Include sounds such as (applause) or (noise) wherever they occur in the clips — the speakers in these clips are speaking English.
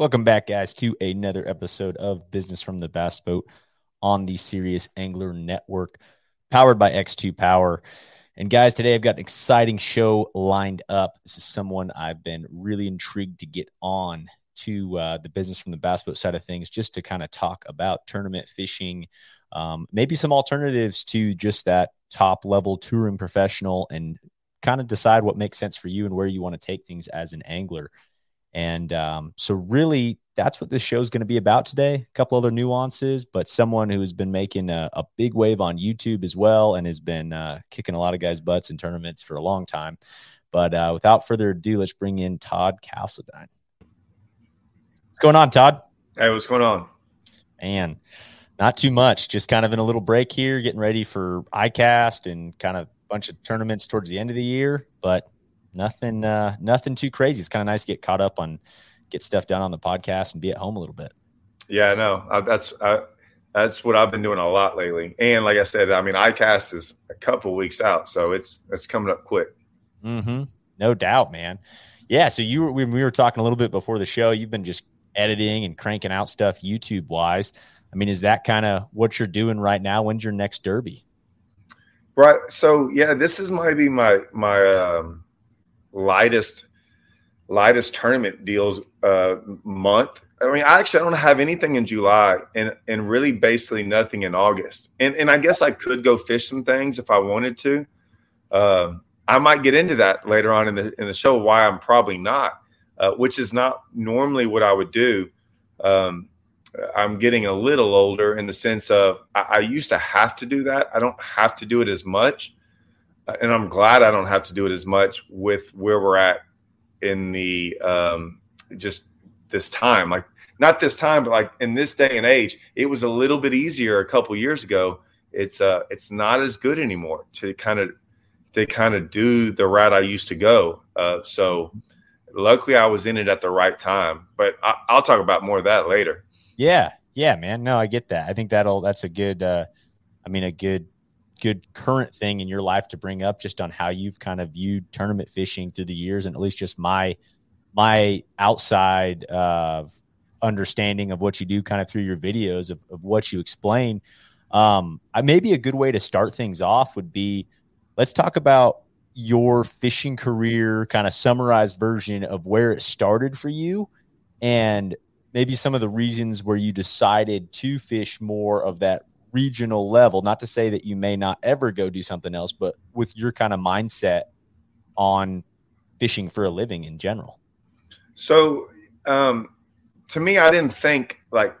Welcome back, guys, to another episode of Business from the Bass Boat on the Serious Angler Network, powered by X2 Power. And guys, today I've got an exciting show lined up. This is someone I've been really intrigued to get on to uh, the business from the bass boat side of things, just to kind of talk about tournament fishing, um, maybe some alternatives to just that top level touring professional, and kind of decide what makes sense for you and where you want to take things as an angler. And um, so, really, that's what this show is going to be about today. A couple other nuances, but someone who has been making a, a big wave on YouTube as well and has been uh, kicking a lot of guys' butts in tournaments for a long time. But uh, without further ado, let's bring in Todd Castledine. What's going on, Todd? Hey, what's going on? And not too much. Just kind of in a little break here, getting ready for ICAST and kind of a bunch of tournaments towards the end of the year. But nothing uh nothing too crazy. It's kind of nice to get caught up on get stuff done on the podcast and be at home a little bit. Yeah, no, I, that's I, that's what I've been doing a lot lately. And like I said, I mean, ICAST is a couple weeks out, so it's it's coming up quick. Mm-hmm. No doubt, man. Yeah. So you were, we were talking a little bit before the show. You've been just editing and cranking out stuff YouTube wise. I mean, is that kind of what you're doing right now? When's your next derby? Right. So yeah, this is maybe my my um, lightest lightest tournament deals uh, month. I mean, I actually don't have anything in July and and really basically nothing in August. And and I guess I could go fish some things if I wanted to. Uh, I might get into that later on in the in the show. Why I'm probably not, uh, which is not normally what I would do. Um, I'm getting a little older in the sense of I, I used to have to do that. I don't have to do it as much and I'm glad I don't have to do it as much with where we're at in the um, just this time. Like not this time, but like in this day and age, it was a little bit easier a couple years ago. It's uh, it's not as good anymore to kind of to kind of do the route I used to go. Uh, so luckily, I was in it at the right time. But I, will talk about more of that later. Yeah, yeah, man. No, I get that. I think that'll that's a good. Uh, I mean, a good good current thing in your life to bring up just on how you've kind of viewed tournament fishing through the years and at least just my my outside uh, understanding of what you do kind of through your videos of, of what you explain. Um, I, maybe a good way to start things off would be let's talk about your fishing career kind of summarized version of where it started for you and maybe some of the reasons where you decided to fish more of that regional level. Not to say that you may not ever go do something else, but with your kind of mindset on fishing for a living in general. So, um, to me, I didn't think like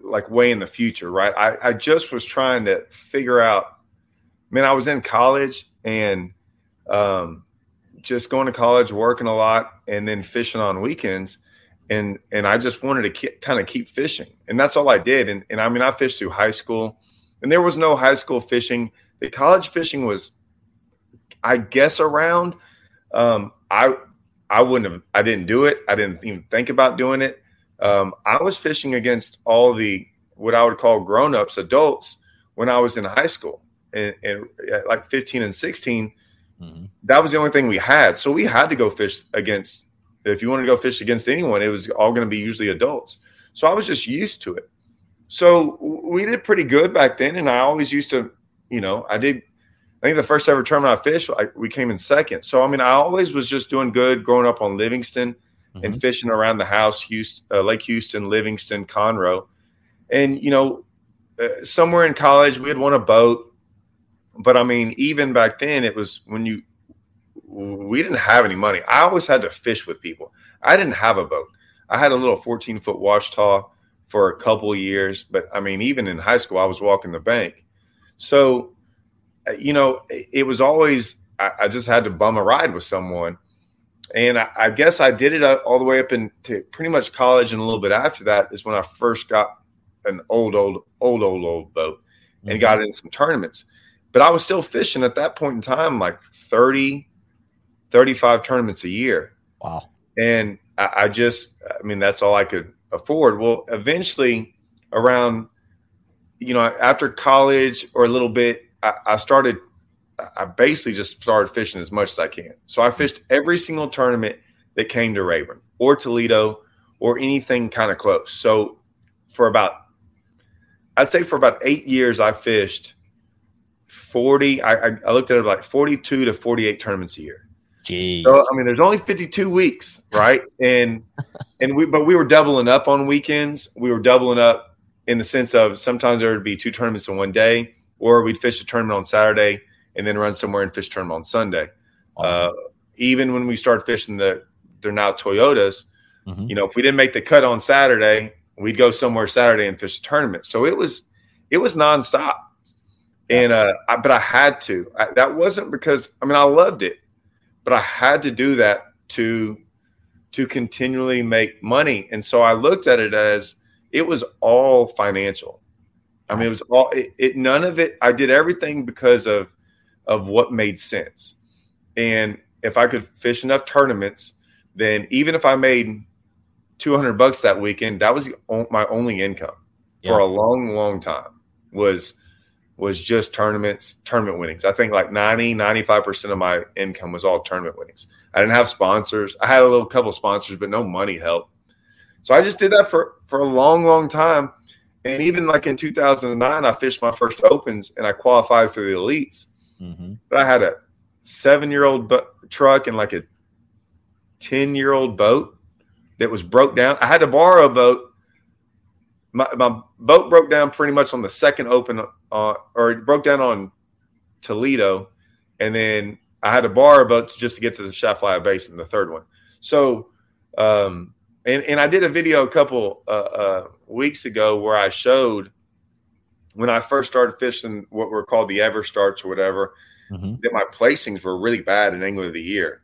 like way in the future, right? I, I just was trying to figure out. I mean, I was in college and um, just going to college, working a lot, and then fishing on weekends and and I just wanted to ke- kind of keep fishing, and that's all I did. And and I mean, I fished through high school, and there was no high school fishing. The college fishing was, I guess, around. Um, I I wouldn't have. I didn't do it. I didn't even think about doing it. Um, I was fishing against all the what I would call grown ups, adults, when I was in high school, and, and like 15 and 16. Mm-hmm. That was the only thing we had. So we had to go fish against if you want to go fish against anyone, it was all going to be usually adults. So I was just used to it. So we did pretty good back then, and I always used to, you know, I did. I think the first ever tournament I fished, I, we came in second. So I mean, I always was just doing good growing up on Livingston mm-hmm. and fishing around the house, Houston, uh, Lake Houston, Livingston, Conroe, and you know, uh, somewhere in college we had won a boat. But I mean, even back then, it was when you we didn't have any money. I always had to fish with people. I didn't have a boat. I had a little 14 foot Ouachita for a couple of years, but I mean, even in high school, I was walking the bank. So, uh, you know, it was always, I, I just had to bum a ride with someone. And I, I, guess I did it all the way up into pretty much college. And a little bit after that is when I first got an old, old, old, old, old boat and mm-hmm. got in some tournaments. But I was still fishing at that point in time, like 30, 35 tournaments a year. Wow. And I, I just, I mean, that's all I could afford. Well, eventually, around, you know, after college or a little bit, I, I started, I basically just started fishing as much as I can. So I fished every single tournament that came to Rayburn or Toledo or anything kind of close. So for about, I'd say for about eight years, I fished 40. I, I looked at it like 42 to 48 tournaments a year. Jeez. So I mean, there's only 52 weeks, right? and (laughs) and we, but we were doubling up on weekends. We were doubling up in the sense of sometimes there would be two tournaments in one day, or we'd fish a tournament on Saturday and then run somewhere and fish tournament on Sunday. Uh, even when we started fishing the, they're now Toyotas. Mm-hmm. You know, if we didn't make the cut on Saturday, we'd go somewhere Saturday and fish a tournament. So it was, it was nonstop. And uh, I, but I had to. I, that wasn't because I mean I loved it, but I had to do that to to continually make money. And so I looked at it as it was all financial. I mean, it was all it, it, None of it. I did everything because of of what made sense. And if I could fish enough tournaments, then even if I made two hundred bucks that weekend, that was my only income yeah. for a long, long time. Was was just tournaments, tournament winnings. I think like 90, 95% of my income was all tournament winnings. I didn't have sponsors. I had a little couple sponsors, but no money help. So I just did that for, for a long, long time. And even like in 2009, I fished my first opens and I qualified for the elites. Mm-hmm. But I had a seven year old truck and like a 10 year old boat that was broke down. I had to borrow a boat my, my boat broke down pretty much on the second open, uh, or it broke down on Toledo, and then I had to borrow a boat to, just to get to the Atchafalaya Basin, the third one. So, um, and and I did a video a couple uh, uh, weeks ago where I showed when I first started fishing what were called the EverStarts or whatever mm-hmm. that my placings were really bad in Angler of the Year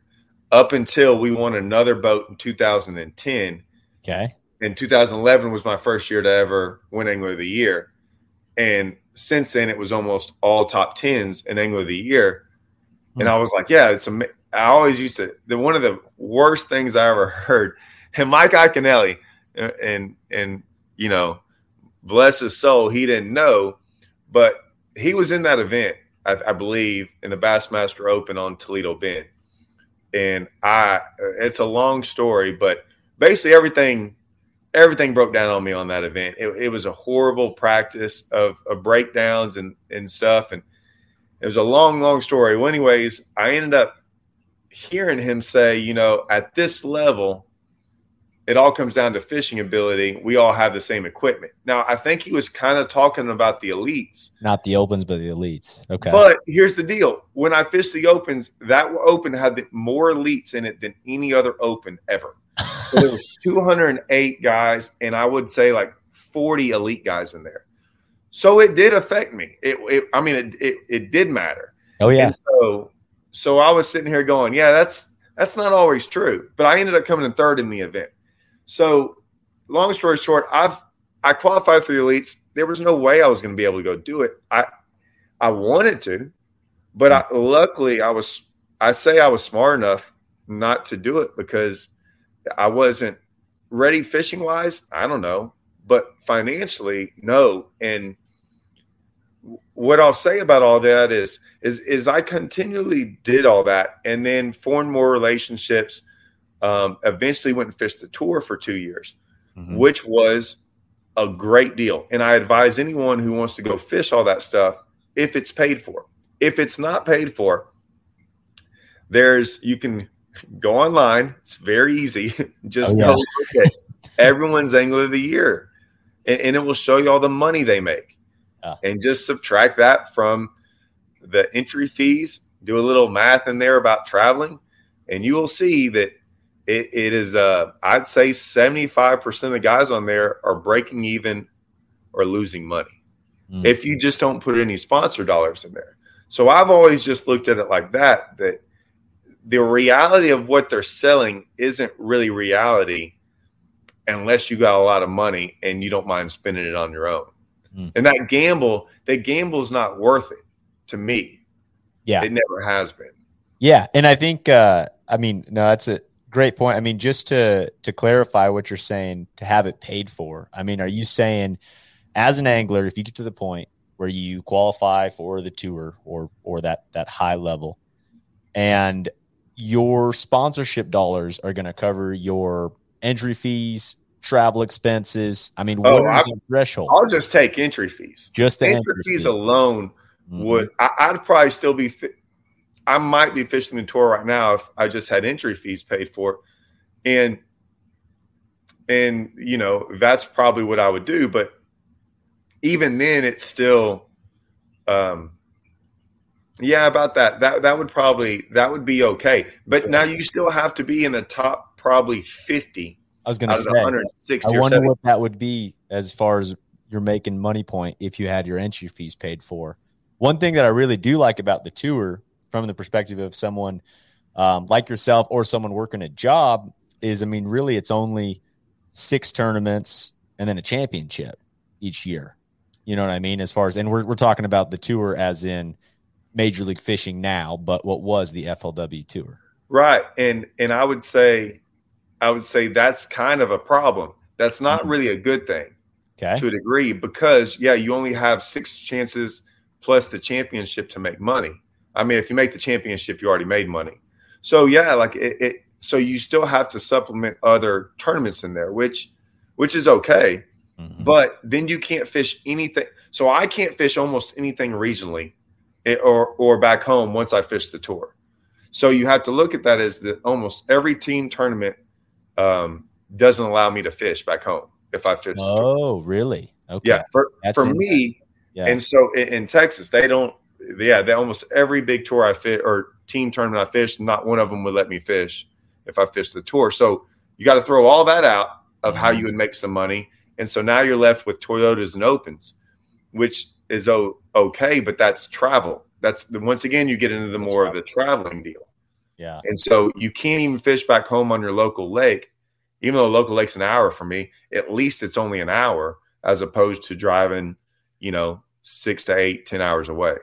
up until we won another boat in 2010. Okay and 2011 was my first year to ever win Angler of the Year. And since then, it was almost all top tens in Angler of the Year. And I was like, yeah, it's a. I always used to. The one of the worst things I ever heard. (laughs) And Mike Iaconelli, uh, and and you know, bless his soul, he didn't know, but he was in that event, I, I believe, in the Bassmaster Open on Toledo Bend. And I, it's a long story, but basically everything everything broke down on me on that event. It, it was a horrible practice of, of, breakdowns and, and stuff. And it was a long, long story. Well, anyways, I ended up hearing him say, you know, at this level, it all comes down to fishing ability. We all have the same equipment. Now, I think he was kind of talking about the elites, not the opens, but the elites. Okay. But here's the deal: when I fished the opens, that open had more elites in it than any other open ever. So there was 208 guys, and I would say like 40 elite guys in there. So it did affect me. It, it I mean, it, it, it did matter. Oh yeah. And so so I was sitting here going, yeah, that's that's not always true. But I ended up coming in third in the event. So long story short, I've I qualified for the elites. There was no way I was going to be able to go do it. I I wanted to, but I, luckily I was I say I was smart enough not to do it because I wasn't ready fishing wise. I don't know, but financially, no. And what I'll say about all that is, is, is I continually did all that and then formed more relationships. Um, eventually went and fished the tour for two years, mm-hmm. which was a great deal. And I advise anyone who wants to go fish all that stuff if it's paid for. If it's not paid for, there's you can go online. It's very easy. (laughs) Just oh, yeah. go look at everyone's angler of the year, and, and, it will show you all the money they make. Yeah. And just subtract that from the entry fees. Do a little math in there about traveling, and you will see that it, it is. Uh, I'd say seventy five percent of the guys on there are breaking even or losing money mm. if you just don't put any sponsor dollars in there. So I've always just looked at it like that. That the reality of what they're selling isn't really reality unless you got a lot of money and you don't mind spending it on your own. Mm. And that gamble, that gamble is not worth it to me. Yeah. It never has been. Yeah. And I think uh I mean, no, that's a great point. I mean, just to to clarify what you're saying, to have it paid for. I mean, are you saying as an angler, if you get to the point where you qualify for the tour or or that that high level and your sponsorship dollars are going to cover your entry fees, travel expenses? I mean, Oh, what is I- the threshold? I'll just take entry fees. Just the entry fees fee. alone Mhm. would I, I'd probably still be fi- I might be fishing the tour right now if I just had entry fees paid for and and you know that's probably what I would do but even then it's still um yeah about that that that would probably that would be okay but now you still have to be in the top probably 50 I was going to say. 160 I wonder what that would be as far as you're making money point if you had your entry fees paid for. One thing that I really do like about the tour, from the perspective of someone um, like yourself or someone working a job, is I mean, really, it's only six tournaments and then a championship each year. You know what I mean? As far as, and we're, we're talking about the tour as in Major League Fishing now, but what was the FLW tour? Right. And and I would say I would say that's kind of a problem. That's not Mhm. really a good thing Okay. to a degree because yeah, you only have six chances plus the championship to make money. I mean, if you make the championship, you already made money. So yeah, like it, it so you still have to supplement other tournaments in there, which which is okay. Mhm. But then you can't fish anything. So I can't fish almost anything regionally or or back home once I fish the tour. So you have to look at that as that almost every team tournament um, doesn't allow me to fish back home if I fish. Oh, really? Okay. Yeah, for, That's for me, Yeah. and so in, in Texas, they don't. Yeah, they almost every big tour I fit or team tournament I fished, not one of them would let me fish if I fished the tour. So you got to throw all that out of how Mhm. you would make some money, and so now you're left with Toyotas and Opens, which is o- okay, but that's travel. That's the, once again you get into the more of the traveling deal, yeah. and so you can't even fish back home on your local lake, even though local lake's an hour for me. At least it's only an hour as opposed to driving, you know, six to eight, ten hours away.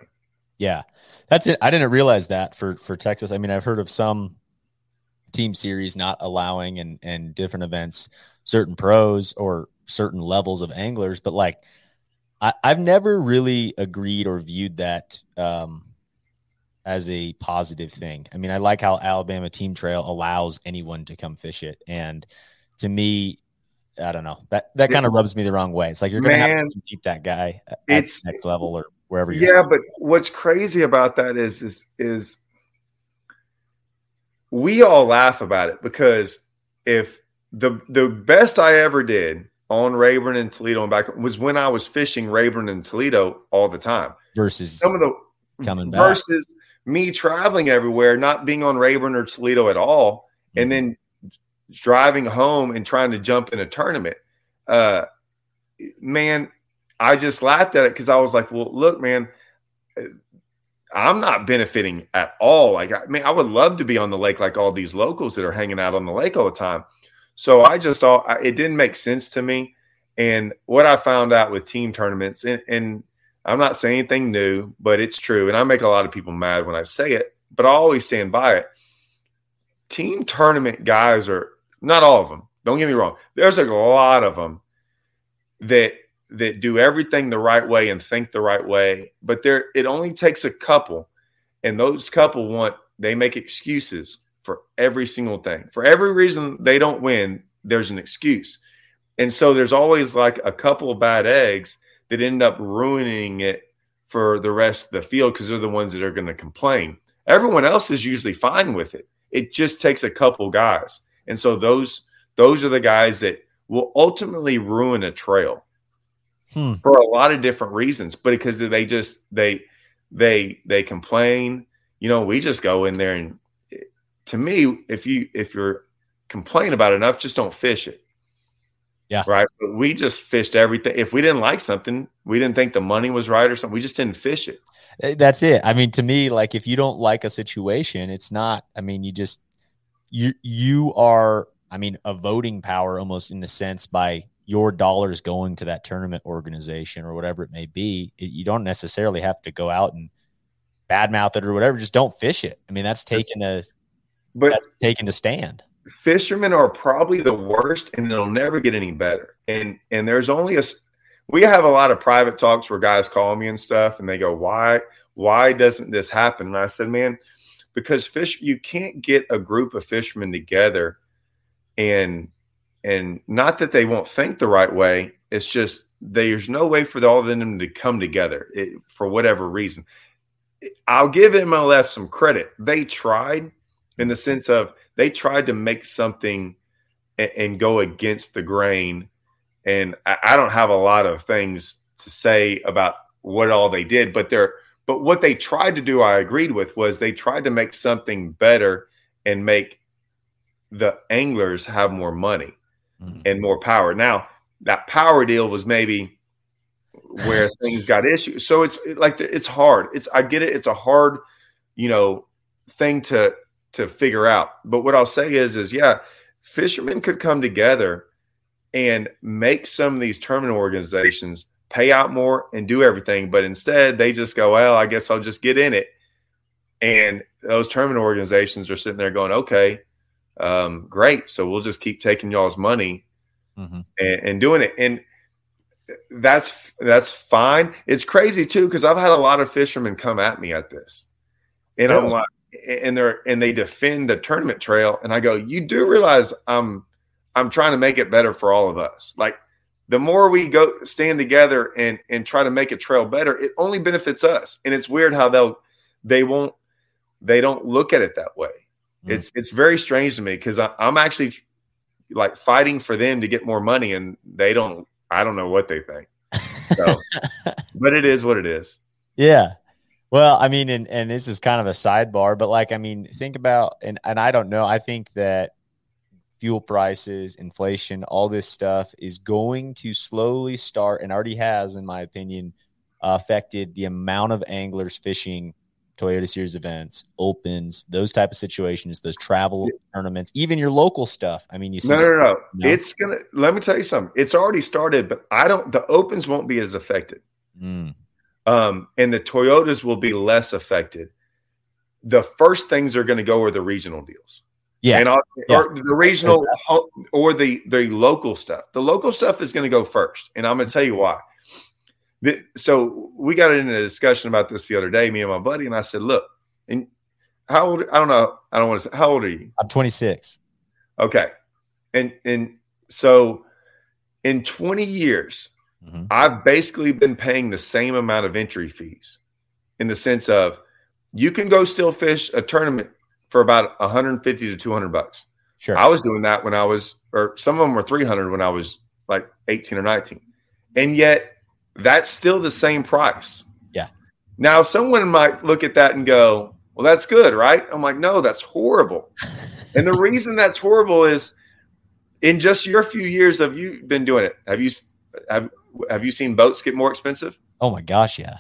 Yeah, that's it. I didn't realize that for for Texas. I mean, I've heard of some team series not allowing and and different events certain pros or certain levels of anglers, but like I, I've never really agreed or viewed that um, as a positive thing. I mean, I like how Alabama Team Trail allows anyone to come fish it, and to me. I don't know that that kind of rubs me the wrong way. It's like you're gonna have to compete that guy at it's- next level or wherever. You're Yeah, but what's crazy about that is is is we all laugh about it because if the the best I ever did on Rayburn and Toledo and back was when I was fishing Rayburn and Toledo all the time. versus Some of the coming back. versus me traveling everywhere, not being on Rayburn or Toledo at all, Mm-hmm. and then driving home and trying to jump in a tournament. Uh, man, I just laughed at it because I was like, "Well, look, man, I'm not benefiting at all. Like, I mean, I would love to be on the lake like all these locals that are hanging out on the lake all the time. So I just all it didn't make sense to me. And what I found out with team tournaments, and, and I'm not saying anything new, but it's true. And I make a lot of people mad when I say it, but I always stand by it. Team tournament guys are not all of them. Don't get me wrong. There's a lot of them that that do everything the right way and think the right way, but there it only takes a couple, and those couple want they make excuses for every single thing. For every reason they don't win, there's an excuse. And so there's always like a couple of bad eggs that end up ruining it for the rest of the field because they're the ones that are going to complain. Everyone else is usually fine with it. It just takes a couple guys. And so those those are the guys that will ultimately ruin a trail Hmm. for a lot of different reasons, but because they just they they they complain. You know, we just go in there and to me, if you if you're complaining about it enough, just don't fish it. Yeah. Right. But we just fished everything. If we didn't like something, we didn't think the money was right or something, we just didn't fish it. Eh, That's it. I mean, to me, like if you don't like a situation, it's not. I mean, you just you you are. I mean, a voting power almost in the sense by your dollars going to that tournament organization or whatever it may be. It, you don't necessarily have to go out and badmouth it or whatever. Just don't fish it. I mean, that's taking a But that's taking a stand. fishermen are probably the worst and it'll never get any better and and there's only a we have a lot of private talks where guys call me and stuff and they go why why doesn't this happen and i said man because fish you can't get a group of fishermen together and and not that they won't think the right way. It's just there's no way for all of them to come together it, for whatever reason. I'll give MLF some credit. They tried in the sense of they tried to make something and, and go against the grain. And I, I don't have a lot of things to say about what all they did, but they're but what they tried to do, I agreed with, was they tried to make something better and make the anglers have more money mm-hmm. and more power. Now, that power deal was maybe where (laughs) things got issues. So it's like it's hard. It's I get it. It's a hard, you know, thing to to figure out. But what I'll say is, is yeah, fishermen could come together and make some of these tournament organizations pay out more and do everything. But instead, they just go, well, I guess I'll just get in it. And those tournament organizations are sitting there going, okay, um, great. So we'll just keep taking y'all's money mm-hmm. and, and doing it. And that's that's fine. It's crazy too because I've had a lot of fishermen come at me at this, and I'm like, and they're and they defend the tournament trail, and I go, you do realize I'm I'm trying to make it better for all of us. Like the more we go stand together and and try to make a trail better, it only benefits us. And it's weird how they'll they won't they don't look at it that way. Mm. It's it's very strange to me because I'm actually like fighting for them to get more money, and they don't. I don't know what they think. So, (laughs) but it is what it is. Yeah. Well, I mean, and and this is kind of a sidebar, but like, I mean, think about and and I don't know. I think that fuel prices, inflation, all this stuff is going to slowly start and already has, in my opinion, uh, affected the amount of anglers fishing Toyota Series events, opens, those type of situations, those travel tournaments, even your local stuff. I mean, you see, no, no, no, no. It's gonna. Let me tell you something. It's already started, but I don't. The opens won't be as affected, mm. Um, and the Toyotas will be less affected. The first things are going to go are the regional deals. Yeah, and yeah. the regional or the the local stuff. The local stuff is going to go first, and I'm going to tell you why. The, so we got into a discussion about this the other day, me and my buddy, and I said, "Look, and how old? I don't know. I don't want to say how old are you? I'm 26. Okay, and and so in 20 years, mm-hmm. I've basically been paying the same amount of entry fees, in the sense of you can go still fish a tournament for about 150 to 200 bucks. Sure. I was doing that when I was, or some of them were 300 when I was like 18 or 19. And yet that's still the same price. Yeah. Now, someone might look at that and go, well, that's good, right? I'm like, no, that's horrible. (laughs) and the reason that's horrible is in just your few years of you been doing it, have you, have, have you seen boats get more expensive? Oh my gosh. Yeah.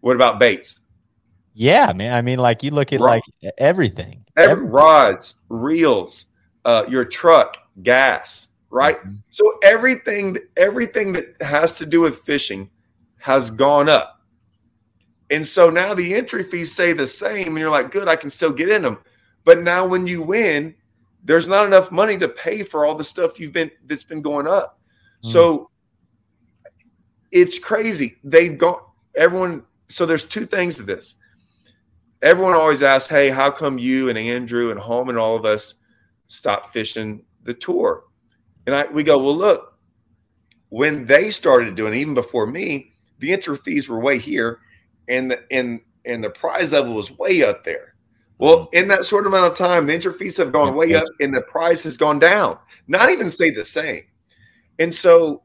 What about baits? Yeah, man. I mean, like you look at like everything. Every, everything. rods, reels, uh, your truck, gas, right? Mm-hmm. So everything, everything that has to do with fishing has gone up. And so now the entry fees stay the same, and you're like, good, I can still get in them. But now when you win, there's not enough money to pay for all the stuff you've been that's been going up. Mm. So it's crazy. They've gone everyone. So there's two things to this everyone always asks, "Hey, how come you and Andrew and Home and all of us stopped fishing the tour?" And I we go, "Well, look, when they started doing, it, even before me, the entry fees were way here, and the and and the prize level was way up there. Well, mm-hmm. in that short amount of time, the entry fees have gone way up, and the price has gone down. Not even say the same. And so,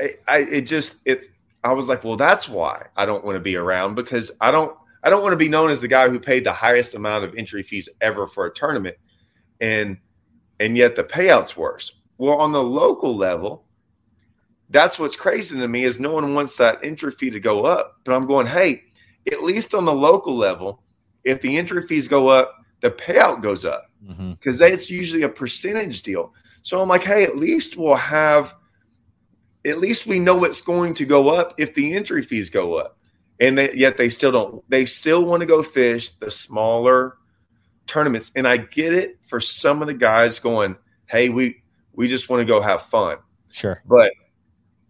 I, I it just it. I was like, well, that's why I don't want to be around because I don't I don't want to be known as the guy who paid the highest amount of entry fees ever for a tournament, and and yet the payouts worse. Well, on the local level, that's what's crazy to me is no one wants that entry fee to go up. But I'm going, hey, at least on the local level, if the entry fees go up, the payout goes up because mm-hmm. that's usually a percentage deal. So I'm like, hey, at least we'll have, at least we know it's going to go up if the entry fees go up and they, yet they still don't. They still want to go fish the smaller tournaments, and I get it for some of the guys going, "Hey, we we just want to go have fun." Sure, but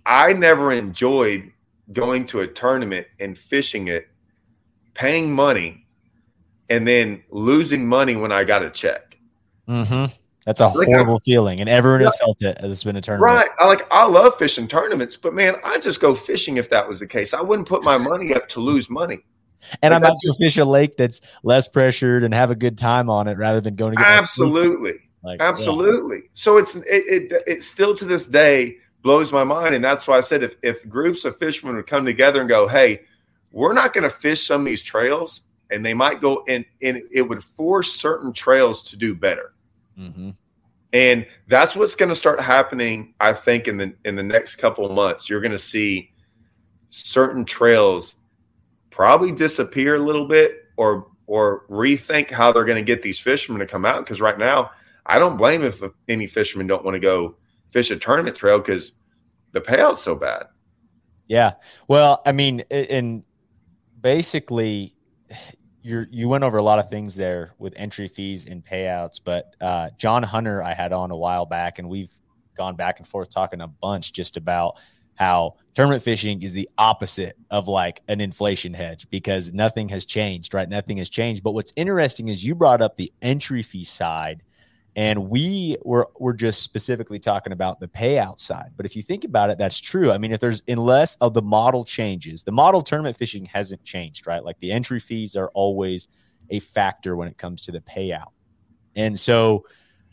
I never enjoyed going to a tournament and fishing it, paying money, and then losing money when I got a check. Mm-hmm. That's a Like, horrible feeling, and everyone has felt it. It's been a tournament. Right. I like I love fishing tournaments, but man, I just go fishing if that was the case. I wouldn't put my money up to lose money. And Like, I'm out to fish a lake that's less pressured and have a good time on it rather than going to get my fleece. Absolutely. Yeah. Absolutely. So it's it, it it still to this day blows my mind, and that's why I said if if groups of fishermen would come together and go, hey, we're not going to fish some of these trails, and they might go and and it would force certain trails to do better, Mhm. and that's what's going to start happening. I think in the in the next couple of months, you're going to see certain trails probably disappear a little bit, or or rethink how they're going to get these fishermen to come out. Because right now, I don't blame if any fishermen don't want to go fish a tournament trail because the payout's so bad. Yeah. Well, I mean, a- and basically, you you went over a lot of things there with entry fees and payouts. But uh, John Hunter, I had on a while back, and we've gone back and forth talking a bunch just about how tournament fishing is the opposite of like an inflation hedge because nothing has changed, right? Nothing has changed. But what's interesting is you brought up the entry fee side and we were we're just specifically talking about the payout side. But if you think about it, that's true. I mean, if there's unless of the model changes, the model tournament fishing hasn't changed, right? Like the entry fees are always a factor when it comes to the payout. And so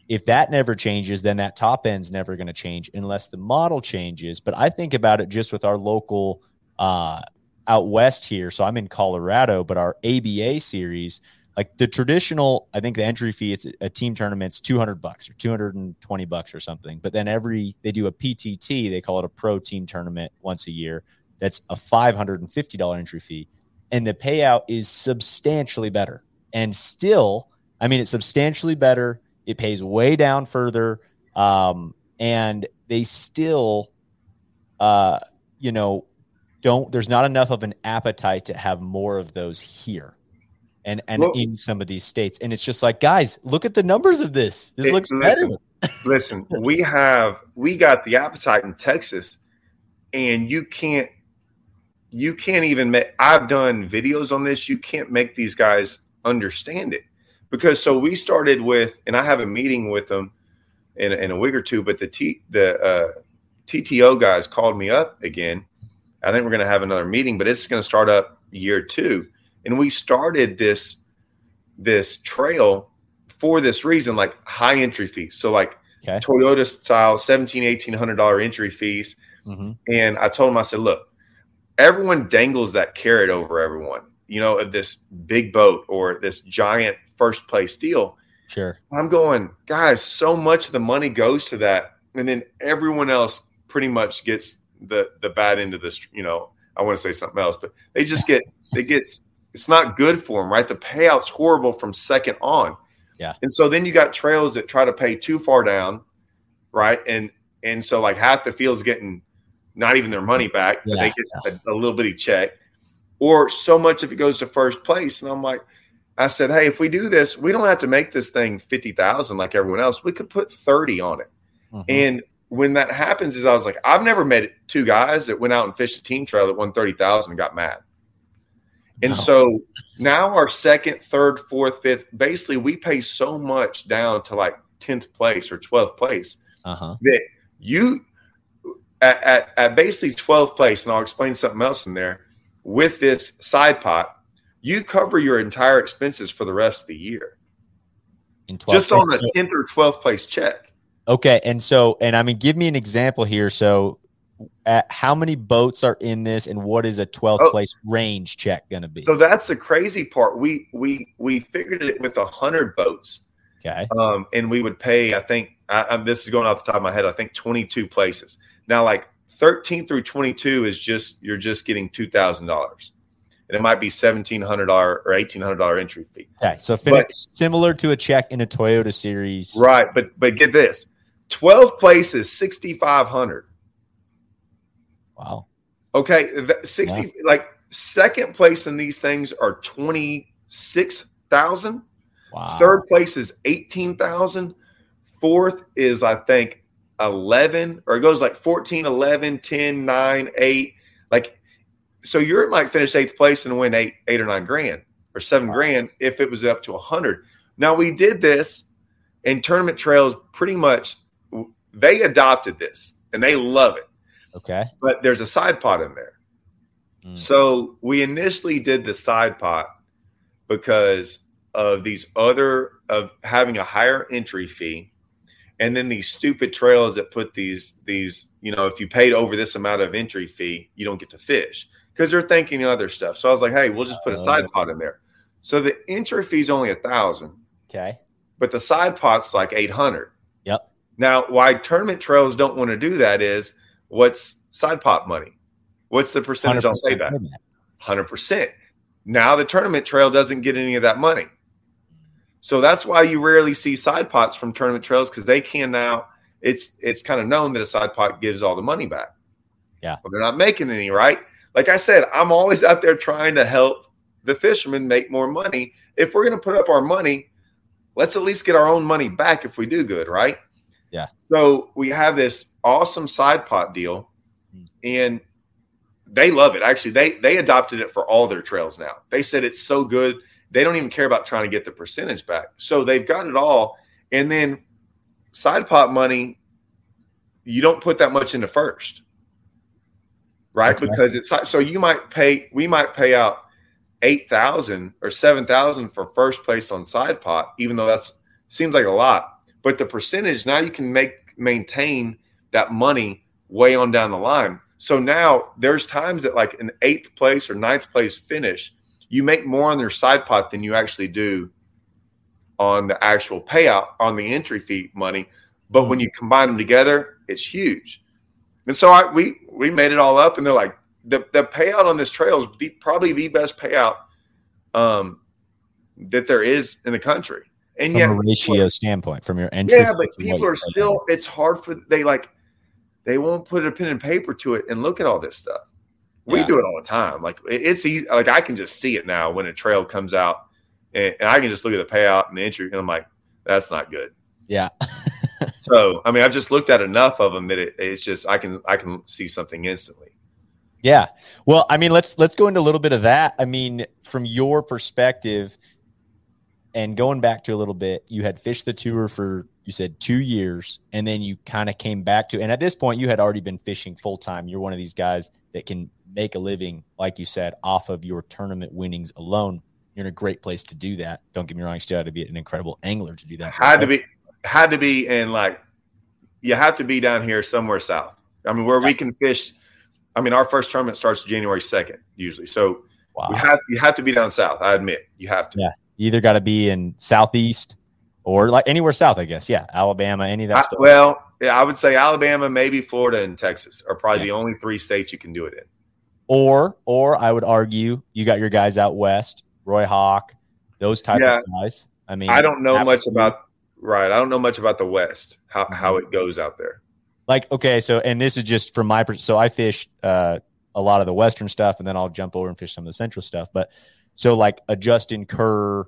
if that never changes, then that top end's never going to change unless the model changes. But I think about it just with our local uh out west here. So I'm in Colorado, but our ABA series, like the traditional, I think the entry fee, it's a team tournament's 200 bucks or 220 bucks or something. But then every, they do a PTT, they call it a pro team tournament once a year. That's a $550 entry fee. And the payout is substantially better. And still, I mean, it's substantially better. It pays way down further. Um, and they still, uh, you know, don't, there's not enough of an appetite to have more of those here and and Well- in some of these states. And it's just like, guys, look at the numbers of this. This It- looks listen, better. Listen, (laughs) we have we got the appetite in Texas, and you can't you can't even make. I've done videos on this. You can't make these guys understand it because so we started with, and I have a meeting with them in, in a week or two. But the T the uh, TTO guys called me up again. I think we're going to have another meeting, but it's going to start up year two, and we started this this trail for this reason, like high entry fees. So like Okay. Toyota style, 17, 1800 dollar entry fees. Mhm. And I told him, I said, look, everyone dangles that carrot over everyone, you know, of this big boat or this giant first place deal. Sure. I'm going, guys, so much of the money goes to that. And then everyone else pretty much gets the the bad end of this, you know, I want to say something else, but they just get they get it's not good for them, right? The payout's horrible from second on. Yeah. And so then you got trails that try to pay too far down, right? And and so like half the field's getting not even their money back, but they get a, a little bitty check, or so much if it goes to first place. And I'm like, I said, hey, if we do this, we don't have to make this thing fifty thousand like everyone else. We could put thirty on it. Mhm. And when that happens, is I was like, I've never met two guys that went out and fished a team trail that won thirty thousand and got mad. And so now our second, third, fourth, fifth, basically we pay so much down to like tenth place or twelfth place uh-huh. that you at, at, at basically 12th place, and I'll explain something else in there with this side pot, you cover your entire expenses for the rest of the year In 12 just on a 10th or 12th place check. Okay, and so and I mean, give me an example here. So, at how many boats are in this, and what is a 12th Oh. place range check going to be? So that's the crazy part. We we we figured it with a hundred boats, okay, um, and we would pay. I think I, I'm, this is going off the top of my head. I think 22 places. Now, like 13 through 22 is just you're just getting two thousand dollars, and it might be seventeen hundred dollar or eighteen hundred dollar entry fee. okay. So finish, similar to a check in a Toyota series, Right, but but get this: 12th place is 6,500. Wow. Okay, that 60 like second place in these things are 26,000. Wow. Third place is 18,000. Fourth is I think 11 or it goes like 14, 11, 10, 9, 8. Like so you're might finish 8th place and win 8 8 or 9 grand or 7 grand if it was up to 100. Now we did this And tournament trails pretty much they adopted this and they love it. Okay. But there's a side pot in there. Mm. So we initially did the side pot because of these other of having a higher entry fee and then these stupid trails that put these these you know if you paid over this amount of entry fee you don't get to fish because they're thinking other stuff so i was like hey we'll just put a side oh. pot in there so the entry fee is only a thousand okay but the side pot's like 800 yep now why tournament trails don't want to do that is what's side pot money what's the percentage on payback 100% now the tournament trail doesn't get any of that money so that's why you rarely see side pots from tournament trails because they can now. It's it's kind of known that a side pot gives all the money back. Yeah, but they're not making any, right? Like I said, I'm always out there trying to help the fishermen make more money. If we're going to put up our money, let's at least get our own money back if we do good, right? Yeah. So we have this awesome side pot deal, hmm. and they love it. Actually, they they adopted it for all their trails now. They said it's so good they don't even care about trying to get the percentage back. So they've got it all. And then side pot money, you don't put that much into first, right? Okay. Because it's so you might pay, we might pay out 8,000 or 7,000 for first place on side pot, even though that's seems like a lot. But the percentage now you can make maintain that money way on down the line. So now there's times that like an eighth place or ninth place finish, you make more on their side pot than you actually do on the actual payout on the entry fee money. But when you combine them together, it's huge. And so I, we we made it all up, and they're like the the payout on this trail is the, probably the best payout um, that there is in the country. And from yet, a ratio standpoint, from your entry, yeah, but people are still. It's hard for they like they won't put a pen and paper to it and look at all this stuff. We yeah. do it all the time. Like it's easy. Like I can just see it now when a trail comes out, and, and I can just look at the payout and the entry, and I'm like, that's not good. Yeah. (laughs) so I mean, I've just looked at enough of them that it, it's just I can I can see something instantly. Yeah. Well, I mean, let's let's go into a little bit of that. I mean, from your perspective, and going back to a little bit, you had fished the tour for you said two years, and then you kind of came back to, and at this point, you had already been fishing full time. You're one of these guys that can make a living, like you said, off of your tournament winnings alone, you're in a great place to do that. Don't get me wrong, you still have to be an incredible angler to do that. Had to be had to be in like you have to be down here somewhere south. I mean, where yeah. we can fish. I mean, our first tournament starts January second usually, so wow. we have you have to be down south. I admit, you have to. Yeah, you either got to be in southeast or like anywhere south, I guess. Yeah, Alabama, any of that I, stuff. Well, yeah, I would say Alabama, maybe Florida, and Texas are probably yeah. the only three states you can do it in. Or, or I would argue you got your guys out west, Roy Hawk, those type yeah. of guys. I mean, I don't know much about right. I don't know much about the West, how mm-hmm. how it goes out there. Like, okay, so and this is just from my so I fish uh, a lot of the Western stuff, and then I'll jump over and fish some of the Central stuff. But so like a Justin Kerr,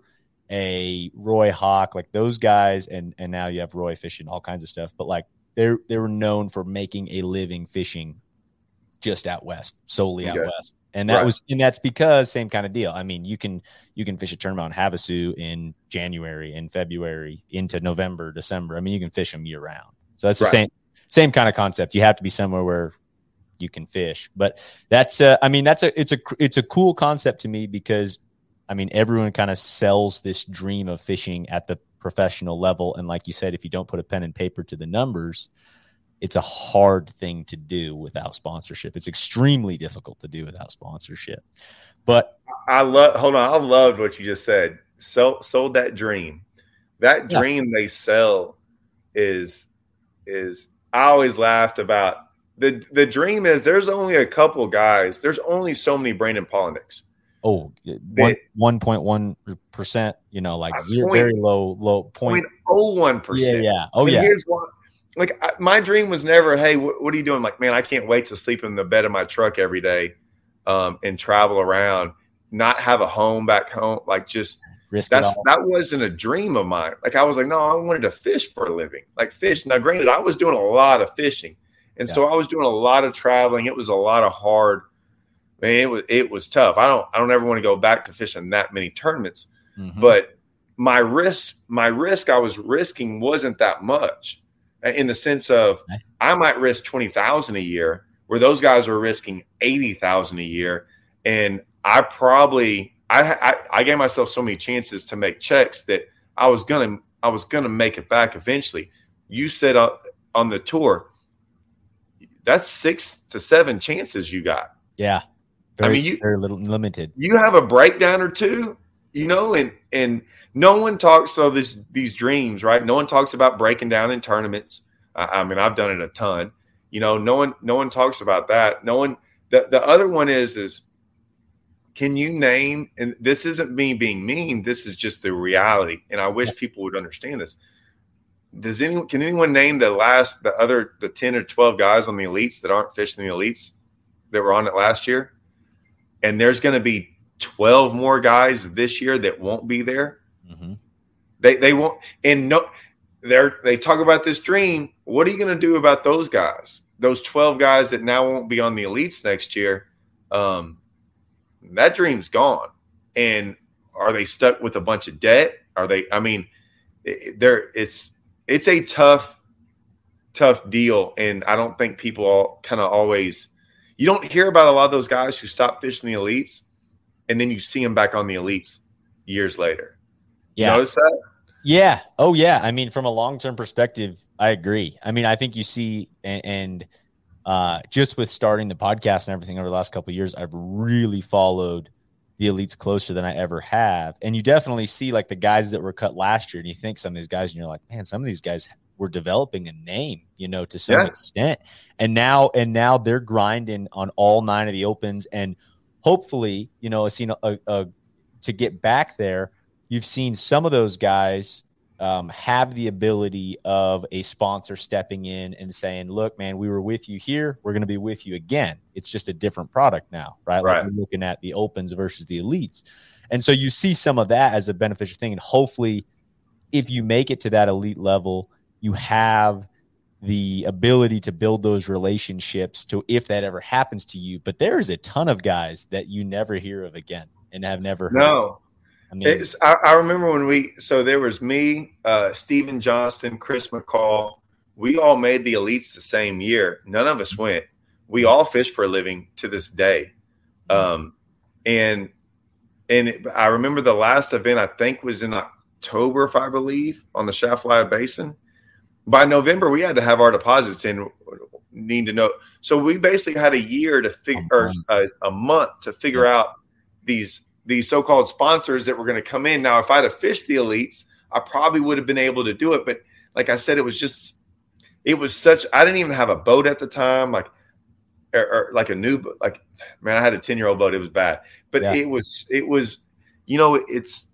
a Roy Hawk, like those guys, and and now you have Roy fishing all kinds of stuff. But like they they were known for making a living fishing just out west, solely out west. And that right. was and that's because same kind of deal. I mean, you can you can fish a tournament on Havasu in January, in February, into November, December. I mean, you can fish them year round. So that's the right. same same kind of concept. You have to be somewhere where you can fish. But that's uh, I mean, that's a it's a it's a cool concept to me because I mean, everyone kind of sells this dream of fishing at the professional level. And like you said, if you don't put a pen and paper to the numbers, it's a hard thing to do without sponsorship. It's extremely difficult to do without sponsorship. But I love, hold on, I loved what you just said. So, sold that dream. That dream yeah. they sell is, is, I always laughed about the, the dream is there's only a couple guys, there's only so many Brandon Palaniuks Oh, one point one percent. You know, like zero, point, very low, low point. oh one percent. Yeah, yeah. Oh, and yeah. Here's what. Like I, my dream was never, hey, wh- what are you doing? Like, man, I can't wait to sleep in the bed of my truck every day, um, and travel around, not have a home back home. Like, just Risk that's that wasn't a dream of mine. Like, I was like, no, I wanted to fish for a living, like fish. Now, granted, I was doing a lot of fishing, and yeah. so I was doing a lot of traveling. It was a lot of hard man, it was it was tough. I don't I don't ever want to go back to fishing that many tournaments, mm-hmm. but my risk, my risk I was risking wasn't that much uh, in the sense of I might risk 20,000 a year where those guys are risking 80,000 a year. And I probably, I, I, I gave myself so many chances to make checks that I was going to, I was to make it back eventually. You said uh, on the tour, that's six to seven chances you got. Yeah. Very, I mean, you, very little limited. You have a breakdown or two, you know, and, and, no one talks so this these dreams, right? No one talks about breaking down in tournaments. I, I mean, I've done it a ton. You know, no one no one talks about that. No one. The the other one is is can you name and this isn't me being mean this is just the reality and i wish people would understand this does anyone can anyone name the last the other the 10 or 12 guys on the elites that aren't fishing the elites that were on it last year and there's going to be 12 more guys this year that won't be there Mm-hmm. They they won't and no they're they talk about this dream. What are you going to do about those guys? Those 12 guys that now won't be on the elites next year. Um, that dream's gone. And are they stuck with a bunch of debt? Are they I mean there it's it's a tough tough deal and I don't think people all kind of always you don't hear about a lot of those guys who stop fishing the elites and then you see them back on the elites years later. Yeah. Notice that? Yeah. Oh, yeah. I mean, from a long term perspective, I agree. I mean, I think you see, and, and uh, just with starting the podcast and everything over the last couple years, I've really followed the elites closer than I ever have. And you definitely see like the guys that were cut last year, and you think some of these guys, and you're like, man, some of these guys were developing a name, you know, to some yeah. extent. And now, and now they're grinding on all nine of the opens, and hopefully, you know, I've seen a, a to get back there you've seen some of those guys um, have the ability of a sponsor stepping in and saying, "Look, man, we were with you here. We're going to be with you again. It's just a different product now, right? right. Like we're looking at the opens versus the elites, and so you see some of that as a beneficial thing. And hopefully, if you make it to that elite level, you have the ability to build those relationships to if that ever happens to you. But there is a ton of guys that you never hear of again and have never heard. No. Of. I mean, I, I, remember when we so there was me, uh, Stephen Johnston, Chris McCall. We all made the elites the same year. None of us went. We all fish for a living to this day. Um, and and it, I remember the last event I think was in October, if I believe, on the Atchafalaya Basin. By November, we had to have our deposits in. Need to know. So we basically had a year to figure, or a, a month to figure out these these so-called sponsors that were going to come in. Now, if I'd have fished the elites, I probably would have been able to do it. But like I said, it was just it was such I didn't even have a boat at the time, like or, or like a new like man, I had a 10-year-old boat. It was bad. But yeah. it was it was, you know, it's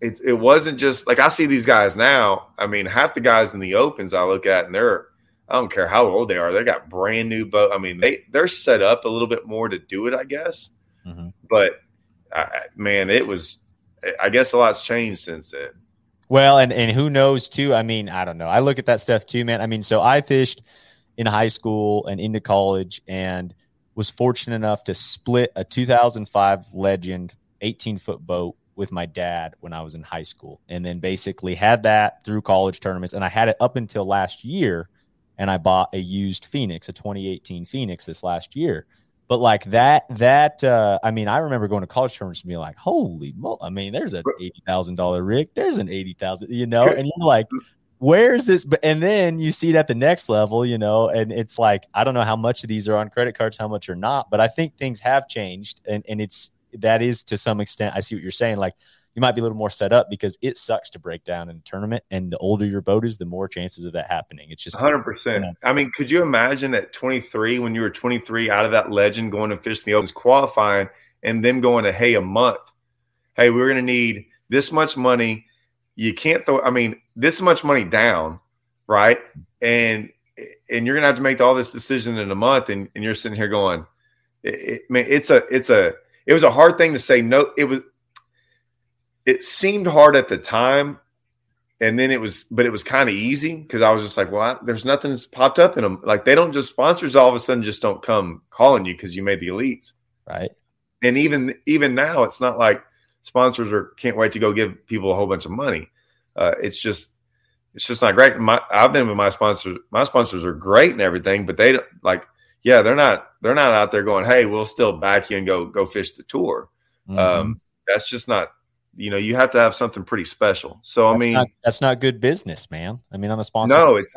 it's it wasn't just like I see these guys now. I mean, half the guys in the opens I look at and they're I don't care how old they are. They got brand new boat. I mean, they they're set up a little bit more to do it, I guess. Mm-hmm. But I, man, it was. I guess a lot's changed since then. Well, and and who knows too? I mean, I don't know. I look at that stuff too, man. I mean, so I fished in high school and into college, and was fortunate enough to split a 2005 Legend 18 foot boat with my dad when I was in high school, and then basically had that through college tournaments, and I had it up until last year, and I bought a used Phoenix, a 2018 Phoenix this last year. But like that, that uh, I mean, I remember going to college tournaments and being like, "Holy mo!" I mean, there's an eighty thousand dollar rig, there's an eighty thousand, you know, and you're like, "Where's this?" But and then you see it at the next level, you know, and it's like I don't know how much of these are on credit cards, how much are not, but I think things have changed, and and it's that is to some extent. I see what you're saying, like you might be a little more set up because it sucks to break down in a tournament. And the older your boat is, the more chances of that happening. It's just 100%. You know. I mean, could you imagine at 23, when you were 23 out of that legend going to fish in the Opens, qualifying, and then going to, hey, a month, hey, we're going to need this much money. You can't throw, I mean, this much money down, right? And, and you're going to have to make all this decision in a month. And, and you're sitting here going, it, it, man, it's a, it's a, it was a hard thing to say no. It was, it seemed hard at the time and then it was but it was kind of easy because i was just like well I, there's nothing that's popped up in them like they don't just sponsors all of a sudden just don't come calling you because you made the elites right and even even now it's not like sponsors are can't wait to go give people a whole bunch of money. Uh, it's just it's just not great. My, I've been with my sponsors. My sponsors are great and everything, but they don't like. Yeah, they're not. They're not out there going, "Hey, we'll still back you and go go fish the tour." Mm-hmm. Um, that's just not. You know, you have to have something pretty special. So that's I mean, not, that's not good business, man. I mean, on the sponsor, no, it's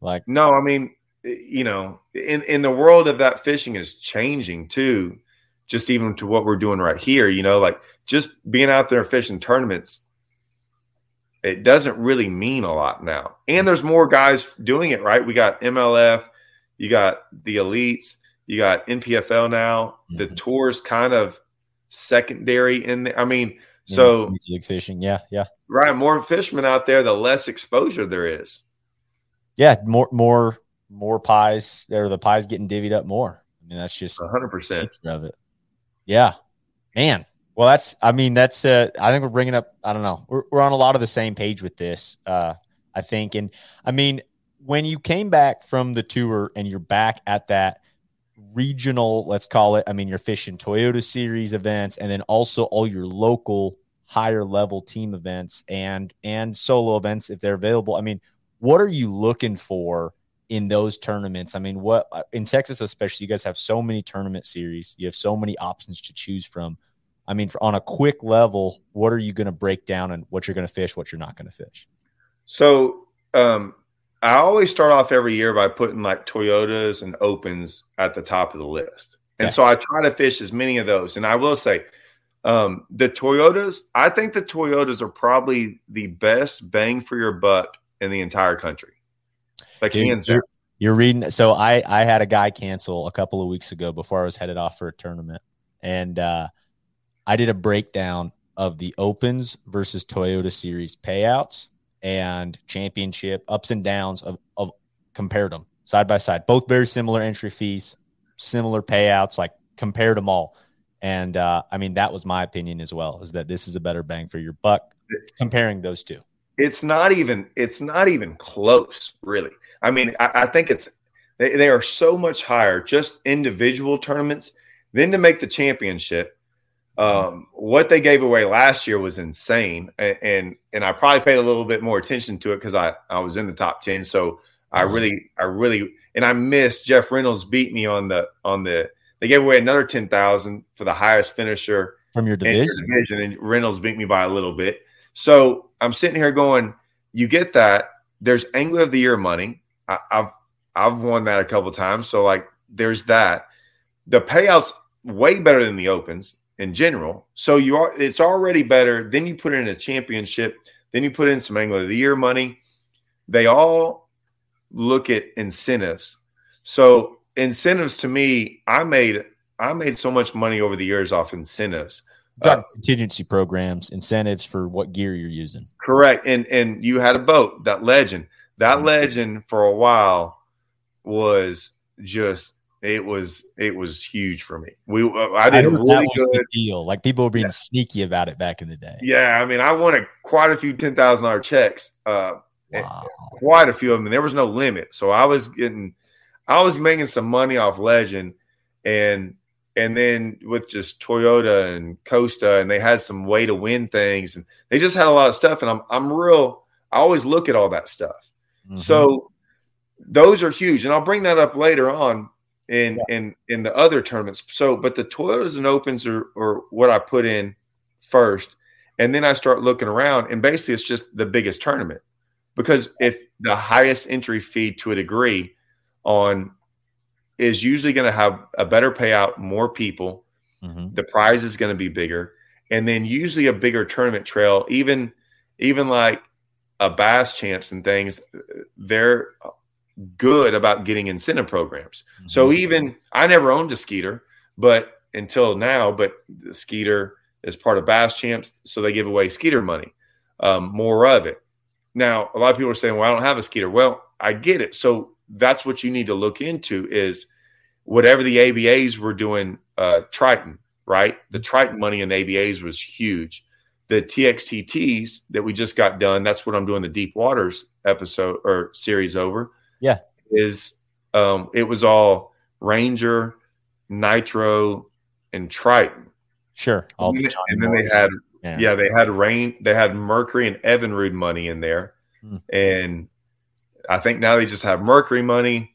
like no. I mean, you know, in in the world of that fishing is changing too. Just even to what we're doing right here, you know, like just being out there fishing tournaments it doesn't really mean a lot now. And there's more guys doing it, right? We got MLF, you got the elites, you got NPFL now. Mm-hmm. The tour's kind of secondary in there. I mean, so league fishing, yeah, yeah. Right. More fishermen out there, the less exposure there is. Yeah, more more more pies or the pies getting divvied up more. I mean, that's just hundred percent of it. Yeah. Man, well, that's, I mean, that's, uh, I think we're bringing up, I don't know, we're, we're on a lot of the same page with this, uh, I think. And I mean, when you came back from the tour and you're back at that regional, let's call it, I mean, you're fishing Toyota Series events and then also all your local higher level team events and, and solo events if they're available. I mean, what are you looking for in those tournaments? I mean, what in Texas, especially, you guys have so many tournament series, you have so many options to choose from I mean, on a quick level, what are you going to break down and what you're going to fish, what you're not going to fish? So, um, I always start off every year by putting like Toyotas and Opens at the top of the list. And yeah. so I try to fish as many of those. And I will say, um, the Toyotas, I think the Toyotas are probably the best bang for your buck in the entire country. Like Dude, hands you're, you're reading. So I, I had a guy cancel a couple of weeks ago before I was headed off for a tournament. And, uh, I did a breakdown of the Opens versus Toyota Series payouts and championship ups and downs of, of compared them side by side. Both very similar entry fees, similar payouts, like compared them all. And uh, I mean, that was my opinion as well, is that this is a better bang for your buck comparing those two. It's not even, it's not even close, really. I mean, I, I think it's, they, they are so much higher, just individual tournaments. Then to make the championship, um, what they gave away last year was insane, and, and and, I probably paid a little bit more attention to it because I I was in the top ten. So I mm-hmm. really I really and I missed Jeff Reynolds beat me on the on the they gave away another ten thousand for the highest finisher from your division. Your division, and Reynolds beat me by a little bit. So I'm sitting here going, you get that. There's Angler of the Year money. I, I've I've won that a couple times. So like there's that. The payouts way better than the opens in general. So you are it's already better. Then you put in a championship, then you put in some Angler of the Year money. They all look at incentives. So incentives to me, I made I made so much money over the years off incentives. Uh, contingency programs, incentives for what gear you're using. Correct. And and you had a boat, that legend. That mm-hmm. legend for a while was just it was it was huge for me. We uh, I did I really good deal. Like people were being yeah. sneaky about it back in the day. Yeah, I mean, I won a, quite a few ten thousand dollar checks. Uh, wow. quite a few of them. And There was no limit, so I was getting, I was making some money off Legend, and and then with just Toyota and Costa, and they had some way to win things, and they just had a lot of stuff. And I'm I'm real. I always look at all that stuff. Mm-hmm. So those are huge, and I'll bring that up later on in yeah. in in the other tournaments. So, but the Toyotas and Opens are, are what I put in first, and then I start looking around, and basically it's just the biggest tournament because if the highest entry fee to a degree on is usually going to have a better payout, more people, mm-hmm. the prize is going to be bigger, and then usually a bigger tournament trail, even even like a bass champs and things, they're good about getting incentive programs. Mm-hmm. So even I never owned a Skeeter, but until now, but the Skeeter is part of Bass Champs, so they give away Skeeter money, um, more of it. Now, a lot of people are saying, "Well, I don't have a Skeeter." Well, I get it. So that's what you need to look into is whatever the ABAs were doing. Uh, Triton, right? The mm-hmm. Triton money in ABAs was huge. The TXTTs that we just got done, that's what I'm doing the Deep Waters episode or series over yeah. Is um it was all Ranger, Nitro, and Triton. Sure. All and, then, and then they had yeah. yeah. they had rain, they had Mercury and Evinrude money in there, hmm. and I think now they just have Mercury money,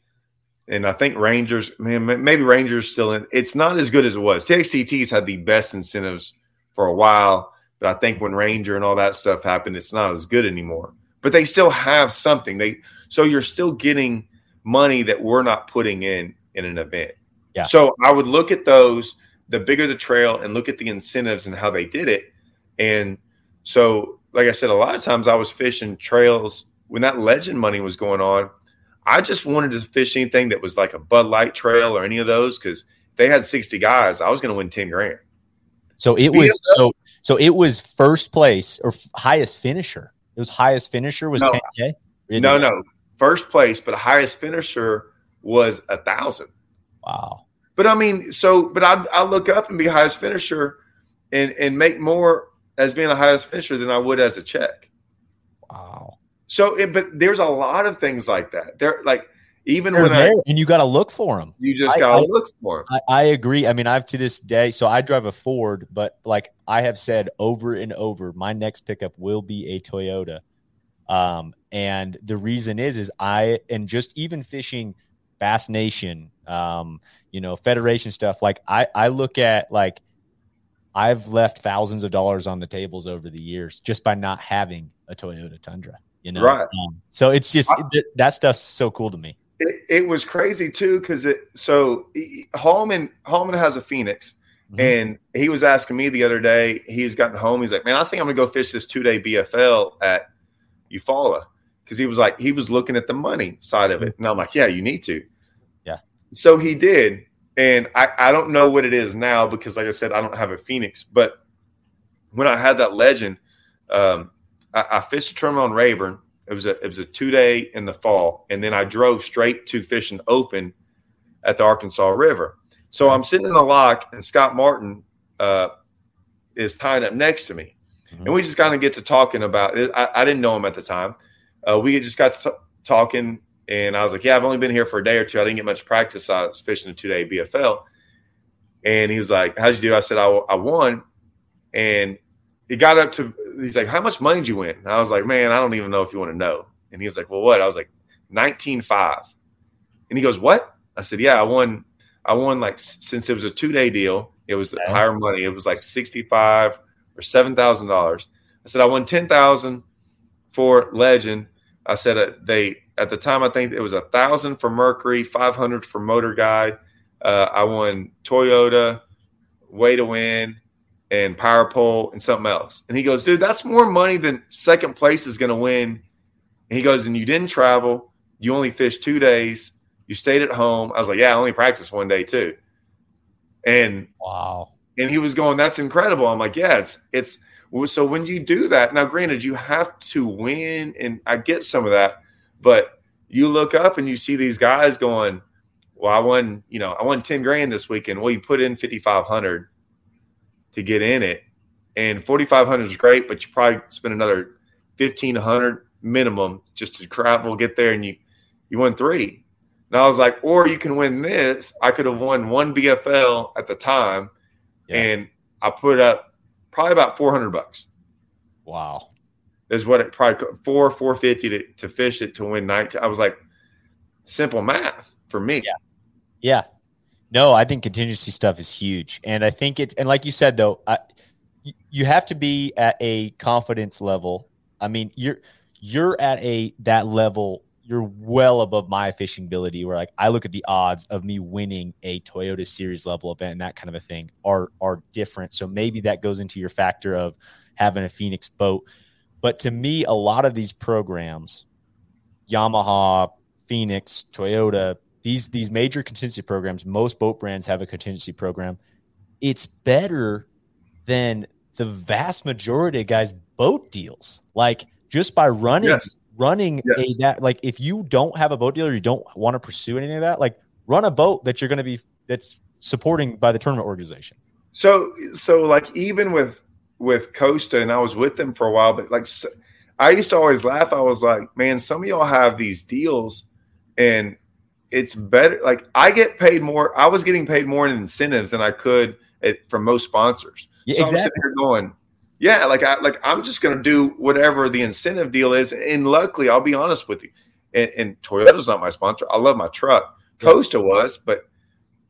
and I think Rangers, man, maybe Rangers still in. It's not as good as it was. TXTT's had the best incentives for a while, but I think when Ranger and all that stuff happened, it's not as good anymore. But they still have something. They so you're still getting money that we're not putting in in an event. Yeah. So I would look at those, the bigger the trail, and look at the incentives and how they did it. And so, like I said, a lot of times I was fishing trails when that legend money was going on. I just wanted to fish anything that was like a Bud Light trail or any of those because they had 60 guys. I was going to win 10 grand. So it was so so it was first place or highest finisher. It was highest finisher was no, 10k. No, no, first place, but highest finisher was a thousand. Wow. But I mean, so but I I look up and be highest finisher and and make more as being a highest finisher than I would as a check. Wow. So, it, but there's a lot of things like that. They're like even They're when there, I and you got to look for them. You just got to look for them. I, I, agree. I mean, I've to this day. So I drive a Ford, but like I have said over and over, my next pickup will be a Toyota. Um, and the reason is, is I and just even fishing Bass Nation, um, you know, Federation stuff. Like I, I look at like I've left thousands of dollars on the tables over the years just by not having a Toyota Tundra. You know, right? Um, so it's just that stuff's so cool to me. It, it was crazy too because it. So Holman Holman has a Phoenix, mm-hmm. and he was asking me the other day. He's gotten home. He's like, "Man, I think I'm gonna go fish this two day BFL at Eufaula." Because he was like, he was looking at the money side of it, and I'm like, "Yeah, you need to." Yeah. So he did, and I I don't know what it is now because, like I said, I don't have a Phoenix, but when I had that legend. Um, I, I fished a tournament on Rayburn. It was a it was a two day in the fall, and then I drove straight to fishing open at the Arkansas River. So I'm sitting in the lock, and Scott Martin uh, is tied up next to me, mm-hmm. and we just kind of get to talking about it. I, I, didn't know him at the time. Uh, we just got to t- talking, and I was like, "Yeah, I've only been here for a day or two. I didn't get much practice. I was fishing a two day BFL." And he was like, "How'd you do?" I said, "I, I won," and it got up to he's like, How much money did you win? And I was like, Man, I don't even know if you want to know. And he was like, Well, what? I was like, 19.5. And he goes, What? I said, Yeah, I won. I won like since it was a two day deal, it was higher money. It was like 65 or $7,000. I said, I won 10,000 for Legend. I said, uh, they, at the time, I think it was a thousand for Mercury, 500 for Motor Guide. Uh, I won Toyota, way to win and power pole and something else. And he goes, dude, that's more money than second place is going to win. And he goes, and you didn't travel. You only fished two days. You stayed at home. I was like, yeah, I only practiced one day too. And wow. And he was going, that's incredible. I'm like, yeah, it's, it's, so when you do that, now granted, you have to win. And I get some of that, but you look up and you see these guys going, well, I won, you know, I won 10 grand this weekend. Well, you put in 5,500 to get in it. And 4,500 is great, but you probably spend another 1,500 minimum just to travel, get there, and you you won three. And I was like, or you can win this. I could have won one BFL at the time, yeah. and I put up probably about 400 bucks. Wow, is what it probably four 450 to, to fish it to win 19. I was like, simple math for me. Yeah, yeah. No, I think contingency stuff is huge, and I think it's and like you said though, I, you have to be at a confidence level. I mean, you're you're at a that level. You're well above my fishing ability. Where like I look at the odds of me winning a Toyota Series level event and that kind of a thing are are different. So maybe that goes into your factor of having a Phoenix boat. But to me, a lot of these programs, Yamaha, Phoenix, Toyota, these these major contingency programs, most boat brands have a contingency program. It's better than the vast majority of guys' boat deals. Like just by running yes. Running yes. a that like if you don't have a boat dealer, you don't want to pursue anything of that, like run a boat that you're going to be that's supporting by the tournament organization. So so like even with with Costa and I was with them for a while, but like I used to always laugh. I was like, man, some of y'all have these deals and it's better. Like I get paid more. I was getting paid more in incentives than I could at, from most sponsors. Yeah, so exactly. I'm sitting here going, Yeah, like I like I'm just gonna do whatever the incentive deal is. And luckily, I'll be honest with you. And, and Toyota's not my sponsor. I love my truck. Costa was, but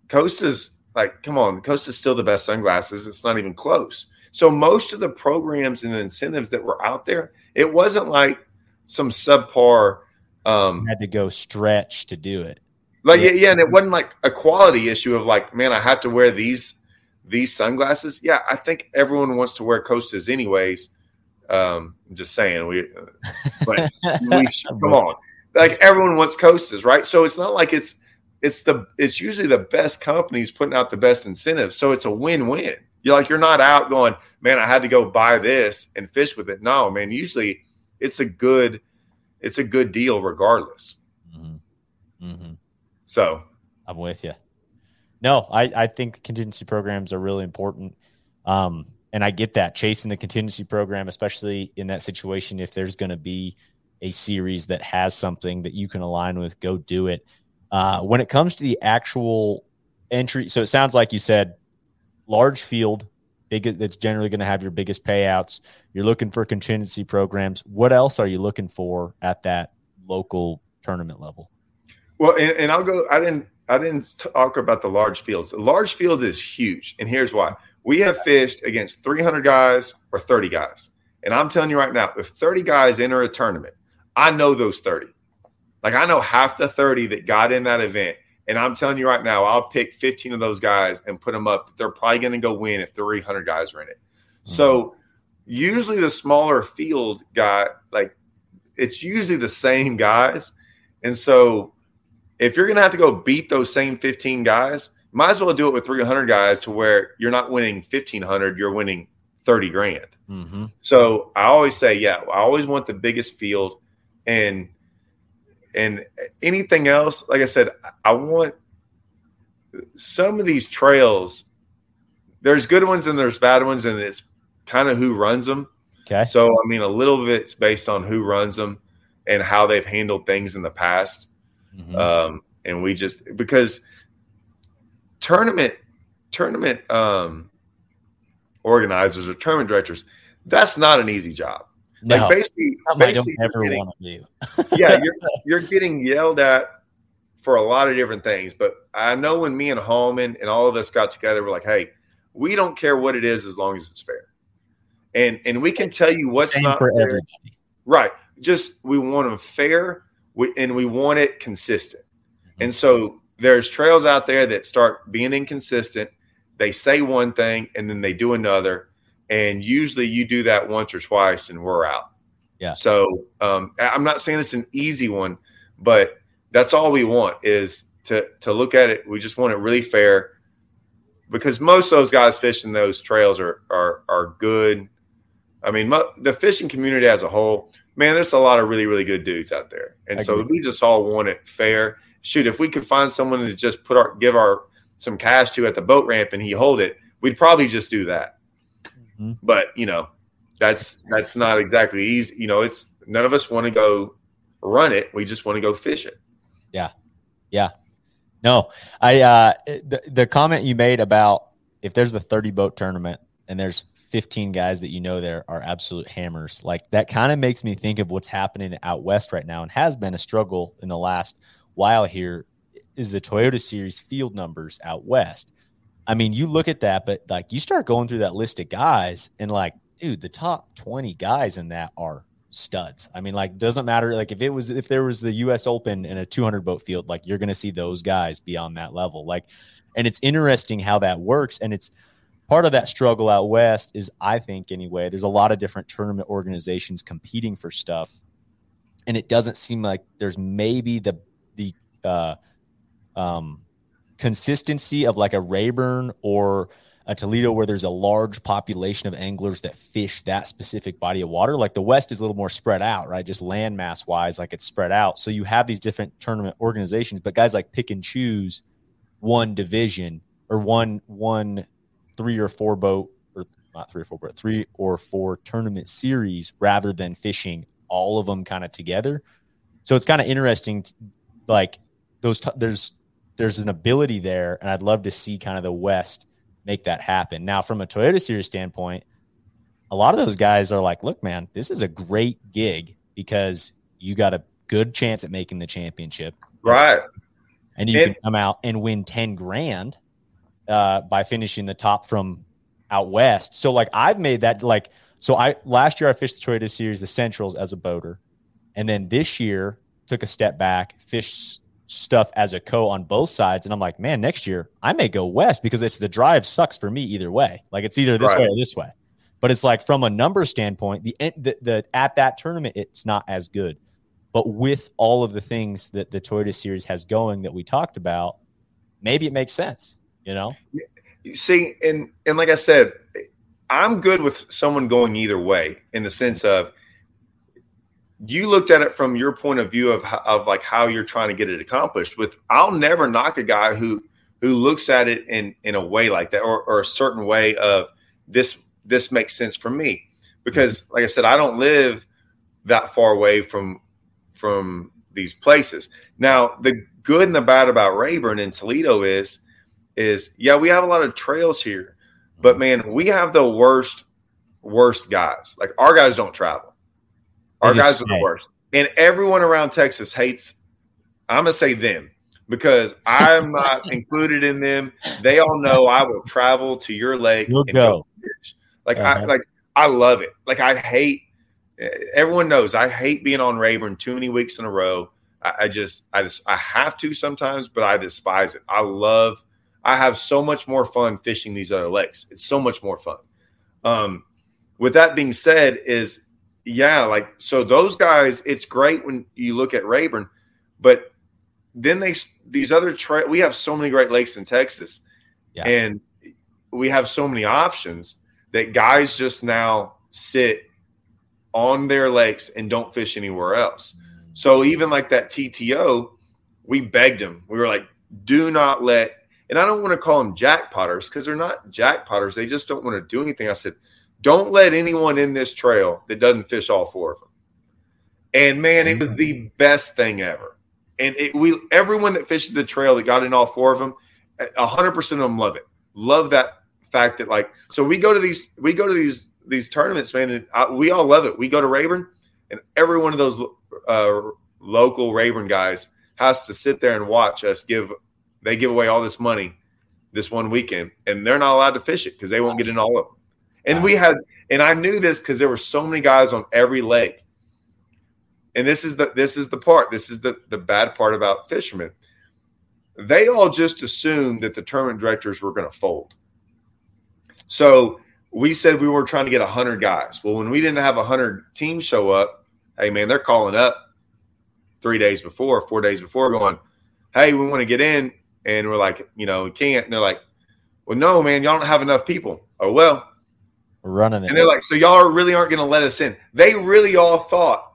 Costa's like, come on, Costa's still the best sunglasses. It's not even close. So most of the programs and incentives that were out there, it wasn't like some subpar. Um, had to go stretch to do it. Like yeah, yeah, and it wasn't like a quality issue of like, man, I have to wear these these sunglasses. Yeah, I think everyone wants to wear Costas anyways. Um, I'm just saying we, but (laughs) we should, come on, like everyone wants Costas, right? So it's not like it's it's the it's usually the best companies putting out the best incentives. So it's a win-win. You're like you're not out going, man, I had to go buy this and fish with it. No, man, usually it's a good it's a good deal regardless. Mm-hmm. Mm-hmm. So I'm with you. No, I, I think contingency programs are really important. Um, and I get that chasing the contingency program, especially in that situation, if there's going to be a series that has something that you can align with, go do it. Uh, when it comes to the actual entry, so it sounds like you said large field, big that's generally going to have your biggest payouts. You're looking for contingency programs. What else are you looking for at that local tournament level? Well, and, and I'll go. I didn't. I didn't talk about the large fields. The large field is huge, and here's why: we have fished against 300 guys or 30 guys, and I'm telling you right now, if 30 guys enter a tournament, I know those 30. Like I know half the 30 that got in that event, and I'm telling you right now, I'll pick 15 of those guys and put them up. They're probably going to go win if 300 guys are in it. Mm-hmm. So usually the smaller field guy, like it's usually the same guys, and so if you're going to have to go beat those same 15 guys, might as well do it with 300 guys to where you're not winning 1500, you're winning 30 grand. Mm-hmm. So I always say, yeah, I always want the biggest field and and anything else, like I said, I want some of these trails. There's good ones and there's bad ones, and it's kind of who runs them. Okay. So I mean, a little of it's based on who runs them and how they've handled things in the past. Mm-hmm. Um, and we just because tournament tournament um, organizers or tournament directors, that's not an easy job. No, like basically, basically I don't ever want to do. yeah, you're (laughs) you're getting yelled at for a lot of different things. But I know when me and Hallman and all of us got together, we're like, hey, we don't care what it is as long as it's fair. And and we can tell you what's Same not for fair. everybody. Right. Just we want them fair we, and we want it consistent. Mm-hmm. And so there's trails out there that start being inconsistent. They say one thing and then they do another. And usually you do that once or twice and we're out. Yeah. So um, I'm not saying it's an easy one, but that's all we want is to to look at it. We just want it really fair because most of those guys fishing those trails are are are good. I mean, mo- the fishing community as a whole, man, there's a lot of really really good dudes out there, and so we just all want it fair. Shoot, if we could find someone to just put our give our some cash to at the boat ramp and he hold it, we'd probably just do that. Mm-hmm. But you know, that's that's not exactly easy. You know, it's none of us want to go run it. We just want to go fish it. Yeah, yeah. No, I uh the the comment you made about if there's the 30 boat tournament and there's 15 guys that you know there are absolute hammers, like that kind of makes me think of what's happening out west right now and has been a struggle in the last while here is the Toyota Series field numbers out west. I mean, you look at that, but like you start going through that list of guys, and like, dude, the top 20 guys in that are studs. I mean, like, doesn't matter. Like, if it was, if there was the US Open in a 200 boat field, like, you're going to see those guys beyond that level. Like, and it's interesting how that works. And it's part of that struggle out west is, I think, anyway, there's a lot of different tournament organizations competing for stuff. And it doesn't seem like there's maybe the, the, uh, um, consistency of like a Rayburn or a Toledo where there's a large population of anglers that fish that specific body of water. Like the West is a little more spread out, right? Just landmass wise, like it's spread out. So you have these different tournament organizations, but guys like pick and choose one division or one one three or four boat or not three or four, but three or four tournament series rather than fishing all of them kind of together. So it's kind of interesting, like those. T- there's there's an ability there, and I'd love to see kind of the West make that happen. Now, from a Toyota Series standpoint, a lot of those guys are like, look, man, this is a great gig because you got a good chance at making the championship. Right. And you and, can come out and win 10 grand uh, by finishing the top from out west. So like I've made that like so I last year I fished the Toyota Series, the Centrals as a boater, and then this year took a step back, fished stuff as a co on both sides, and I'm like, man, next year I may go west because it's the drive sucks for me either way. Like it's either this right. way or this way. But it's like from a number standpoint, the, the the at that tournament it's not as good. But with all of the things that the Toyota Series has going that we talked about, maybe it makes sense. You know. See, and and like I said, I'm good with someone going either way in the sense of you looked at it from your point of view of of like how you're trying to get it accomplished. With I'll never knock a guy who who looks at it in in a way like that or, or a certain way of this this makes sense for me because mm-hmm. like I said I don't live that far away from from these places. Now the good and the bad about Rayburn and Toledo is is yeah we have a lot of trails here but man, we have the worst, worst guys. Like our guys don't travel. Our guys are the worst. And everyone around Texas hates, I'm going to say them because I'm not (laughs) included in them. They all know I will travel to your lake. You'll go. Like, uh-huh. I, like, I love it. Like, I hate, everyone knows I hate being on Rayburn too many weeks in a row. I, I just, I just, I have to sometimes, but I despise it. I love I have so much more fun fishing these other lakes. It's so much more fun. Um, with that being said, is yeah, like so those guys, it's great when you look at Rayburn, but then they these other tra- we have so many great lakes in Texas, yeah. and we have so many options that guys just now sit on their lakes and don't fish anywhere else. So even like that TTO, we begged him. We were like, do not let and I don't want to call them jackpotters because they're not jackpotters. They just don't want to do anything. I said, don't let anyone in this trail that doesn't fish all four of them. And man, it was the best thing ever. And it, we everyone that fishes the trail that got in all four of them, hundred percent of them love it. Love that fact that like so we go to these we go to these these tournaments, man, and I, we all love it. We go to Rayburn, and every one of those uh, local Rayburn guys has to sit there and watch us give they give away all this money this one weekend, and they're not allowed to fish it because they won't get in all of them. And we had, and I knew this because there were so many guys on every lake. And this is the this is the part. This is the the bad part about fishermen. They all just assumed that the tournament directors were going to fold. So we said we were trying to get hundred guys. Well, when we didn't have hundred teams show up, hey man, they're calling up three days before, four days before, going, "Hey, we want to get in and we're like, you know, we can't. And they're like, well, no, man, y'all don't have enough people. Oh, well, we're running it. And they're like, so y'all really aren't going to let us in. They really all thought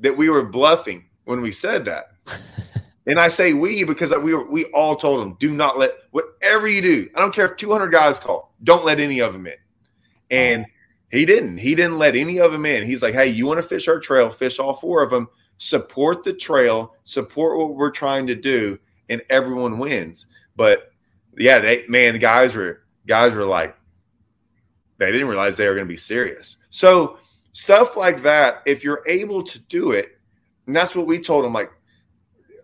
that we were bluffing when we said that. (laughs) and I say we because we were, we all told them, do not let whatever you do. I don't care if 200 guys call, don't let any of them in. And he didn't. He didn't let any of them in. He's like, hey, you want to fish our trail? Fish all four of them. Support the trail. Support what we're trying to do and everyone wins. But yeah, they man, the guys were guys were like they didn't realize they were going to be serious. So stuff like that, if you're able to do it, and that's what we told them. Like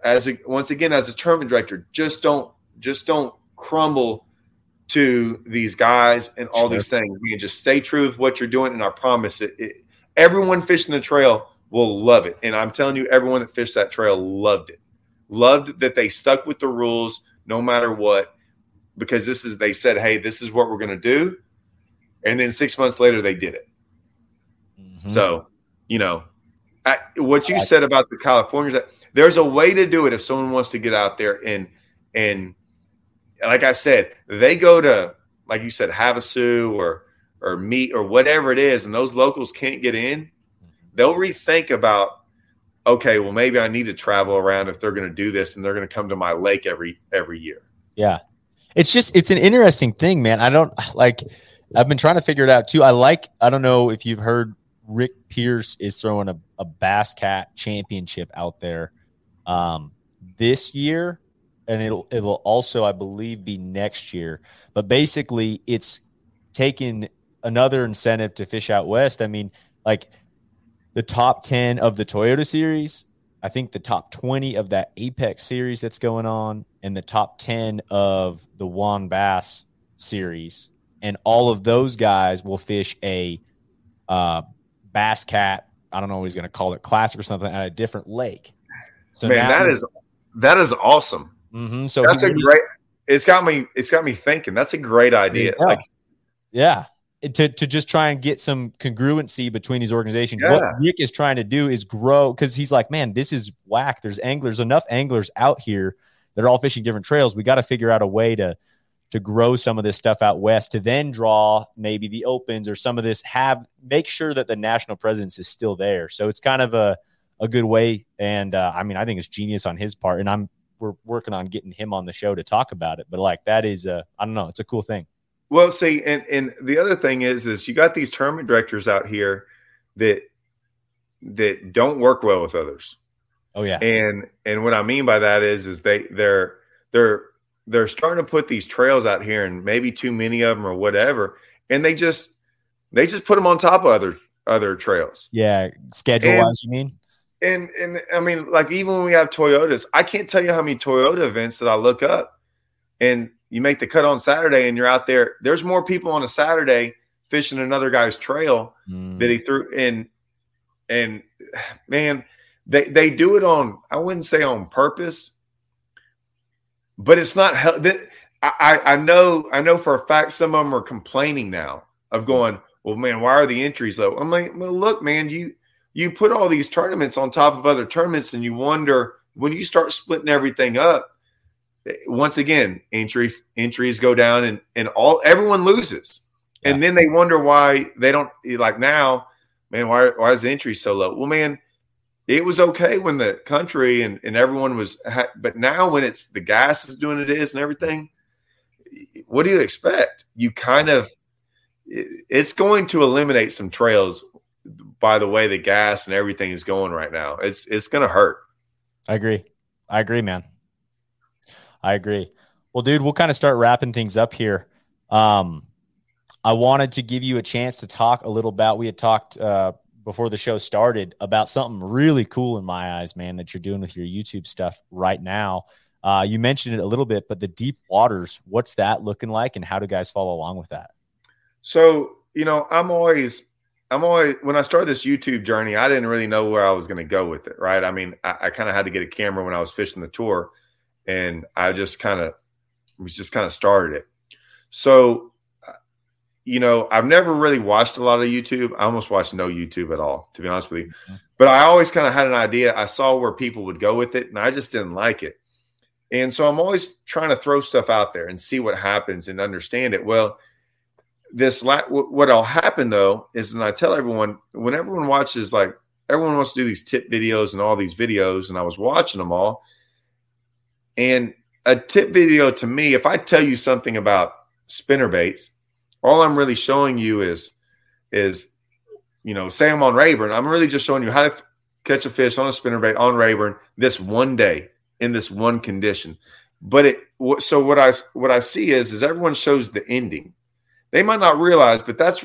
as a, once again as a tournament director, just don't just don't crumble to these guys and all sure. these things. You just stay true with what you're doing, and I promise it, it. Everyone fishing the trail will love it, and I'm telling you, everyone that fished that trail loved it. Loved that they stuck with the rules no matter what, because this is they said, "Hey, this is what we're going to do," and then six months later they did it. Mm-hmm. So, you know, I, what you said about the Californians, there's a way to do it if someone wants to get out there and and like I said, they go to like you said, Havasu or or Mead or whatever it is, and those locals can't get in. Mm-hmm. They'll rethink about okay, well maybe I need to travel around if they're going to do this and they're going to come to my lake every every year. Yeah. It's just it's an interesting thing, man. I don't (sighs) like I've been trying to figure it out too. I like I don't know if you've heard Rick Pierce is throwing a, a Bass Cat championship out there um this year and it'll it'll also I believe be next year. But basically it's taking another incentive to fish out west. I mean, like the top 10 of the Toyota series, I think the top 20 of that Apex series that's going on, and the top 10 of the WON Bass series. And all of those guys will fish a uh, Bass Cat, I don't know he's going to call it, classic or something, at a different lake. So Man, that is that is awesome. Mm-hmm, so that's a great. It's got me. It's got me thinking. That's a great idea. Yeah. Like, yeah. To, to just try and get some congruency between these organizations. Yeah. What Rick is trying to do is grow because he's like, man, this is whack. There's anglers, enough anglers out here that are all fishing different trails. We got to figure out a way to to grow some of this stuff out west to then draw maybe the opens or some of this have make sure that the national presence is still there. So it's kind of a a good way. And uh, I mean, I think it's genius on his part. And I'm we're working on getting him on the show to talk about it. But like that is uh I don't know, it's a cool thing. Well, see, and and the other thing is is you got these tournament directors out here that that don't work well with others. Oh yeah. And and what I mean by that is is they they're they're they're starting to put these trails out here and maybe too many of them or whatever and they just they just put them on top of other other trails. Yeah, schedule wise, you mean? and and I mean, like even when we have Toyotas, I can't tell you how many Toyota events that I look up, and you make the cut on Saturday, and you're out there. There's more people on a Saturday fishing another guy's trail mm. that he threw in, and man, they they do it on. I wouldn't say on purpose, but it's not. I I know I know for a fact some of them are complaining now of going. Well, man, why are the entries low? I'm like, well, look, man, you you put all these tournaments on top of other tournaments and you wonder when you start splitting everything up once again entry entries go down and and all everyone loses yeah. and then they wonder why they don't like now man why, why is the entry so low well man it was okay when the country and, and everyone was but now when it's the gas is doing it is and everything what do you expect you kind of it's going to eliminate some trails by the way the gas and everything is going right now. It's it's going to hurt. I agree. I agree, man. I agree. Well, dude, we'll kind of start wrapping things up here. Um, I wanted to give you a chance to talk a little about. We had talked uh, before the show started about something really cool in my eyes, man, that you're doing with your YouTube stuff right now. Uh, you mentioned it a little bit, but the deep waters, what's that looking like, and how do guys follow along with that? So, you know, I'm always I'm always when I started this YouTube journey, I didn't really know where I was going to go with it. Right? I mean, I, I kind of had to get a camera when I was fishing the tour, and I just kind of was just kind of started it. So, uh, you know, I've never really watched a lot of YouTube. I almost watched no YouTube at all, to be honest with you. Mm-hmm. But I always kind of had an idea. I saw where people would go with it, and I just didn't like it. And so I'm always trying to throw stuff out there and see what happens and understand it. Well, this la- what'll happen though is and i tell everyone when everyone watches like everyone wants to do these tip videos and all these videos and i was watching them all and a tip video to me if i tell you something about spinner baits all i'm really showing you is is you know say i'm on rayburn. I'm really just showing you how to f- catch a fish on a spinner bait on rayburn this one day in this one condition. But it so what i what i see is is everyone shows the ending. They might not realize, but that's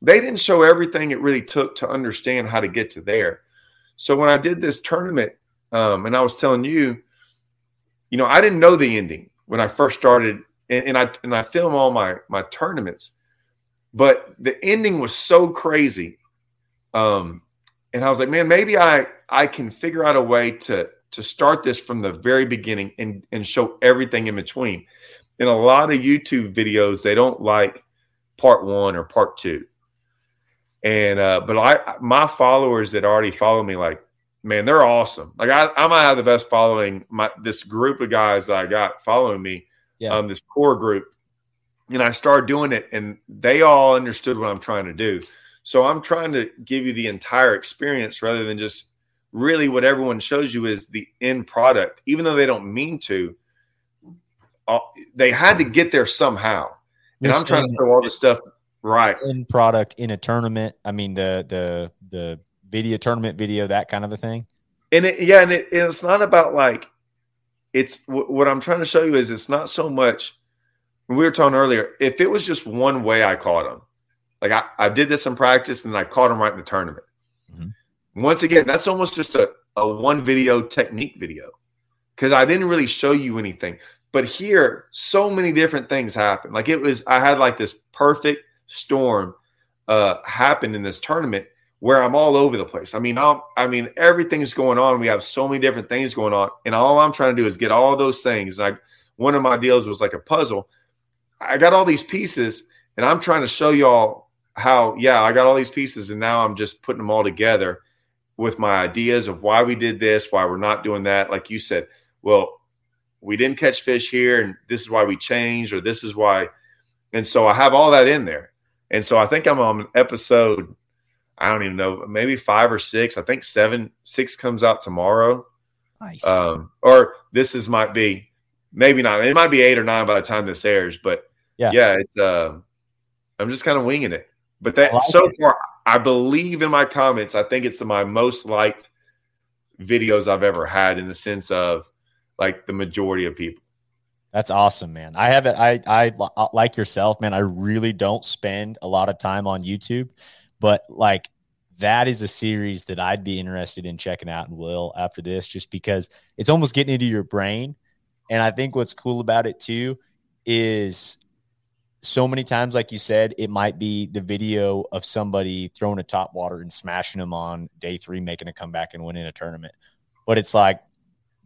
they didn't show everything it really took to understand how to get to there. So when I did this tournament, um, and I was telling you, you know, I didn't know the ending when I first started, and, and I and I film all my my tournaments, but the ending was so crazy, um, and I was like, man, maybe I I can figure out a way to to start this from the very beginning and and show everything in between. In a lot of YouTube videos, they don't like part one or part two. And uh, but I my followers that already follow me, like, man, they're awesome. Like I, I might have the best following. My this group of guys that I got following me, yeah. um, this core group, and I started doing it, and they all understood what I'm trying to do. So I'm trying to give you the entire experience rather than just really what everyone shows you is the end product, even though they don't mean to. Uh, they had to get there somehow and I'm trying to throw all this stuff right in product in a tournament. I mean the the the video tournament video that kind of a thing. And it, yeah, and, it, it's not about like it's what I'm trying to show you is it's not so much. We were talking earlier. If it was just one way I caught him. Like I, I did this in practice and I caught him right in the tournament. Mm-hmm. Once again, that's almost just a, a one video technique video because I didn't really show you anything. But here, so many different things happen. Like it was, I had like this perfect storm uh, happen in this tournament where I'm all over the place. I mean, I'm, I mean, everything's going on. We have so many different things going on, and all I'm trying to do is get all those things. Like one of my deals was like a puzzle. I got all these pieces, and I'm trying to show y'all how. Yeah, I got all these pieces, and now I'm just putting them all together with my ideas of why we did this, why we're not doing that. Like you said, well, we didn't catch fish here, and this is why we changed, or this is why. And so I have all that in there. And so I think I'm on episode I don't even know, maybe five or six. I think seven, six comes out tomorrow. Nice. Um, or this is might be maybe not. It might be eight or nine by the time this airs. But Yeah. yeah, it's. Um, I'm just kind of winging it. But that like so it. far, I believe in my comments. I think it's my most liked videos I've ever had in the sense of like the majority of people. That's awesome, man. I haven't. I I like yourself, man. I really don't spend a lot of time on YouTube, but like that is a series that I'd be interested in checking out and will after this, just because it's almost getting into your brain. And I think what's cool about it too is so many times, like you said, it might be the video of somebody throwing a top water and smashing them on day three, making a comeback and winning a tournament. But it's like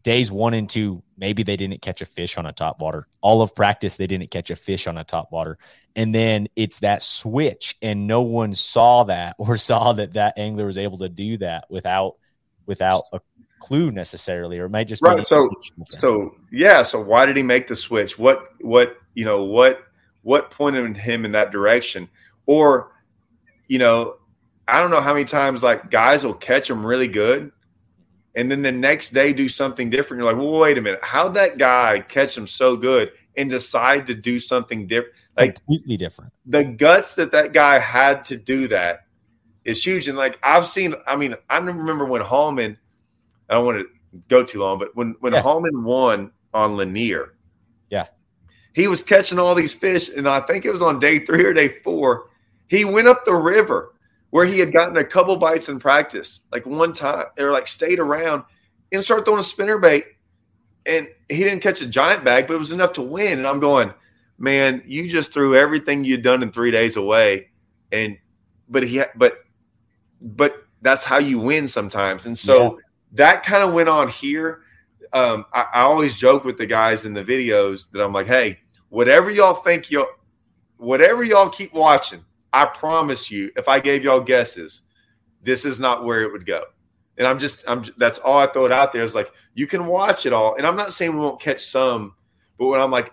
days one and two, maybe they didn't catch a fish on a top water. All of practice, they didn't catch a fish on a top water. And then it's that switch, and no one saw that or (laughs) saw that that angler was able to do that without without a clue necessarily, or it might just be Right, so- switch for them. So yeah, so why did he make the switch? What what you know what what pointed him in that direction? Or you know, I don't know how many times like guys will catch them really good, and then the next day do something different. You're like, well, wait a minute, how'd that guy catch them so good and decide to do something different? Like completely different. the guts that that guy had to do that is huge. And like I've seen, I mean, I remember when Hallman, I don't want to go too long, but when when Yeah. Hallman won on Lanier, Yeah. he was catching all these fish, and I think it was on day three or day four. He went up the river where he had gotten a couple bites in practice, like one time, or like stayed around and started throwing a spinner bait. And he didn't catch a giant bag, but it was enough to win. And I'm going, man, you just threw everything you'd done in three days away. And but he but but that's how you win sometimes. And so that kind of went on here. Um, I, I always joke with the guys in the videos that I'm like, hey, whatever y'all think y'all whatever y'all keep watching, I promise you, if I gave y'all guesses, this is not where it would go. And I'm just, I'm that's all I throw it out there is like you can watch it all. And I'm not saying we won't catch some, but when I'm like,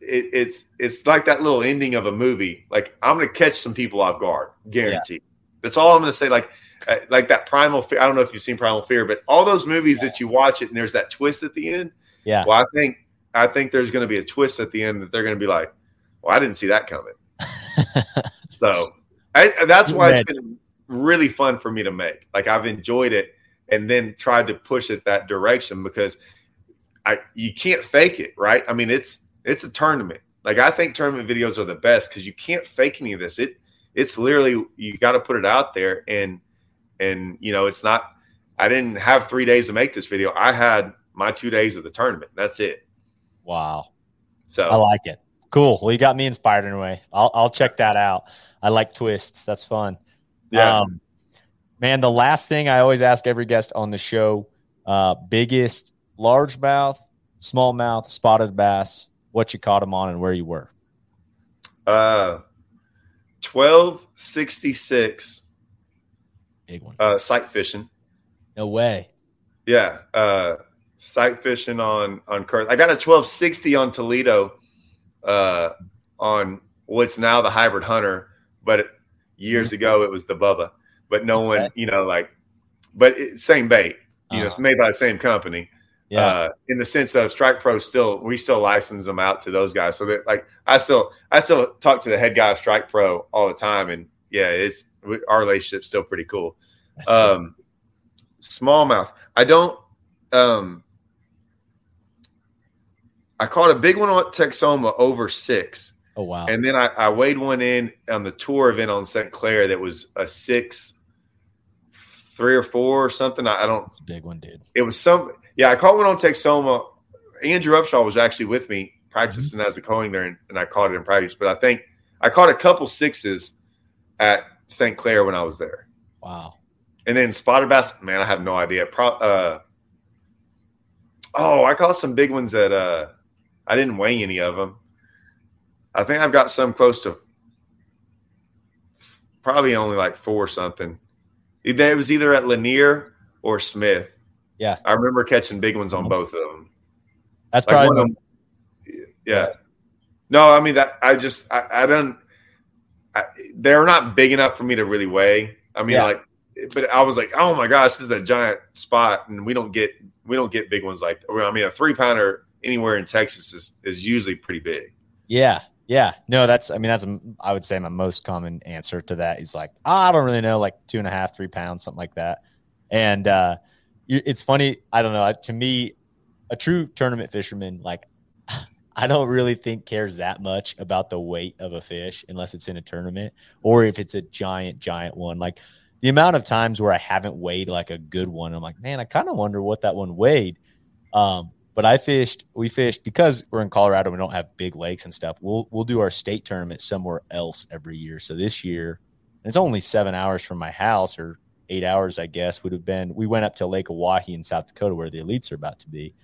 it, it's it's like that little ending of a movie. Like I'm gonna catch some people off guard, guaranteed. That's all I'm gonna say. Like uh, like that primal fear. I don't know if you've seen Primal Fear, but all those movies that you watch it and there's that twist at the end. Yeah. Well, I think I think there's going to be a twist at the end that they're going to be like, "Well, I didn't see that coming." (laughs) so I, that's why it's been really fun for me to make. Like I've enjoyed it, and then tried to push it that direction because I you can't fake it, right? I mean, it's it's a tournament. Like I think tournament videos are the best because you can't fake any of this. It it's literally you got to put it out there, and and you know it's not. I didn't have three days to make this video. I had my two days of the tournament. That's it. Wow. So I like it. Cool. Well, you got me inspired in a way. I'll I'll check that out. I like twists. That's fun. yeah, Um, man, the last thing I always ask every guest on the show: uh, biggest largemouth, smallmouth, spotted bass. What you caught them on and where you were. uh, twelve sixty six Big one. uh, sight fishing. No way. Yeah, uh, sight fishing on on current. I got a twelve sixty on Toledo, uh, on what's now the hybrid hunter, but years ago it was the Bubba. But no one, Mm-hmm. You know, like, but it, same bait. You know, Uh-huh. it's made by the same company. Yeah. Uh, in the sense of Strike Pro, still we still license them out to those guys. So that like I still I still talk to the head guy of Strike Pro all the time, and yeah, it's we, our relationship's still pretty cool. That's Um, smallmouth. I don't. Um, I caught a big one on Texoma over six, Oh wow! And then I, I weighed one in on the tour event on St. Clair that was a six, three or four or something. I, I don't. It's a big one, dude. It was some. Yeah, I caught one on Texoma. Andrew Upshaw was actually with me practicing mm-hmm. as a coing there, and, and I caught it in practice. But I think I caught a couple sixes at St. Clair when I was there. Wow. And then spotted bass, man, I have no idea. Pro, uh, oh, I caught some big ones at uh, I didn't weigh any of them. I think I've got some close to probably only like four or something. It was either at Lanier or Smith. Yeah. I remember catching big ones on both of them. That's like probably them, yeah. yeah. No, I mean that I just I, I don't I, they're not big enough for me to really weigh. I mean yeah. like but I was like, oh my gosh, this is a giant spot, and we don't get we don't get big ones like. I mean, a three pounder anywhere in Texas is is usually pretty big. Yeah, yeah, no, that's I mean that's a, I would say my most common answer to that is like oh, I don't really know, like two and a half, three pounds, something like that. And uh, it's funny, I don't know. To me, a true tournament fisherman, like (sighs) I don't really think cares that much about the weight of a fish unless it's in a tournament or if it's a giant, giant one. Like the amount of times where I haven't weighed like a good one, I'm like, man, I kind of wonder what that one weighed. Um, but I fished, we fished because we're in Colorado, we don't have big lakes and stuff. We'll we'll do our state tournament somewhere else every year. So this year, it's only seven hours from my house, or eight hours, I guess, would have been. We went up to Lake Oahe in South Dakota, where the elites are about to be,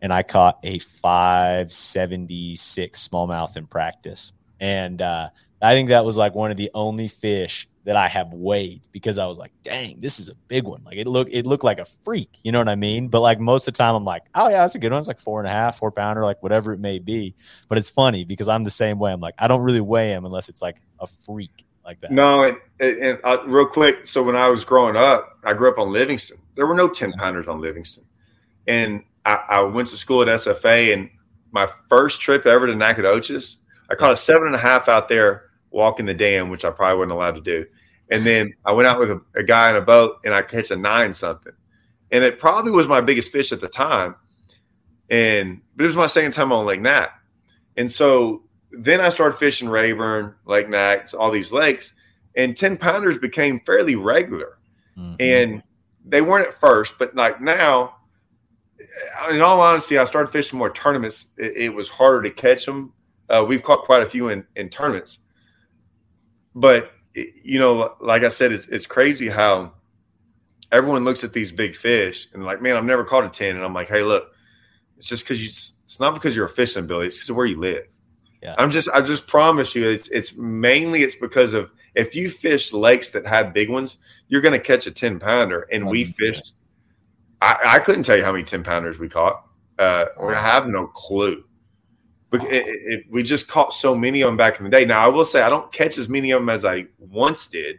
and I caught a 576 smallmouth in practice, and uh, I think that was like one of the only fish that I have weighed because I was like, dang, this is a big one. Like it looked it looked like a freak, you know what I mean? But like most of the time I'm like, oh yeah, that's a good one. It's like four and a half, four pounder, like whatever it may be. But it's funny because I'm the same way. I'm like, I don't really weigh him unless it's like a freak like that. No, and, and uh, real quick, so when I was growing up, I grew up on Livingston. There were no 10 pounders on Livingston. And I, I went to school at SFA and my first trip ever to Nacogdoches, I caught a seven and a half out there walking the dam, which I probably wasn't allowed to do. And then I went out with a, a guy in a boat and I catch a nine something. And it probably was my biggest fish at the time. And but it was my second time on Lake Nat. And so then I started fishing Rayburn, Lake Nat, all these lakes, and 10 pounders became fairly regular. Mm-hmm. And they weren't at first, but like now, in all honesty, I started fishing more tournaments. It, it was harder to catch them. Uh, we've caught quite a few in, in tournaments, but you know, like I said, it's it's crazy how everyone looks at these big fish and like, man, I've never caught a ten, and I'm like, hey, look, it's just because you. It's not because you're a fishing ability; it's because of where you live. Yeah. I'm just, I just promise you, it's it's mainly it's because of if you fish lakes that have big ones, you're going to catch a ten pounder, and we fished. I, I couldn't tell you how many ten pounders we caught. Uh, I have no clue. But it, it, we just caught so many of them back in the day. Now I will say I don't catch as many of them as I once did.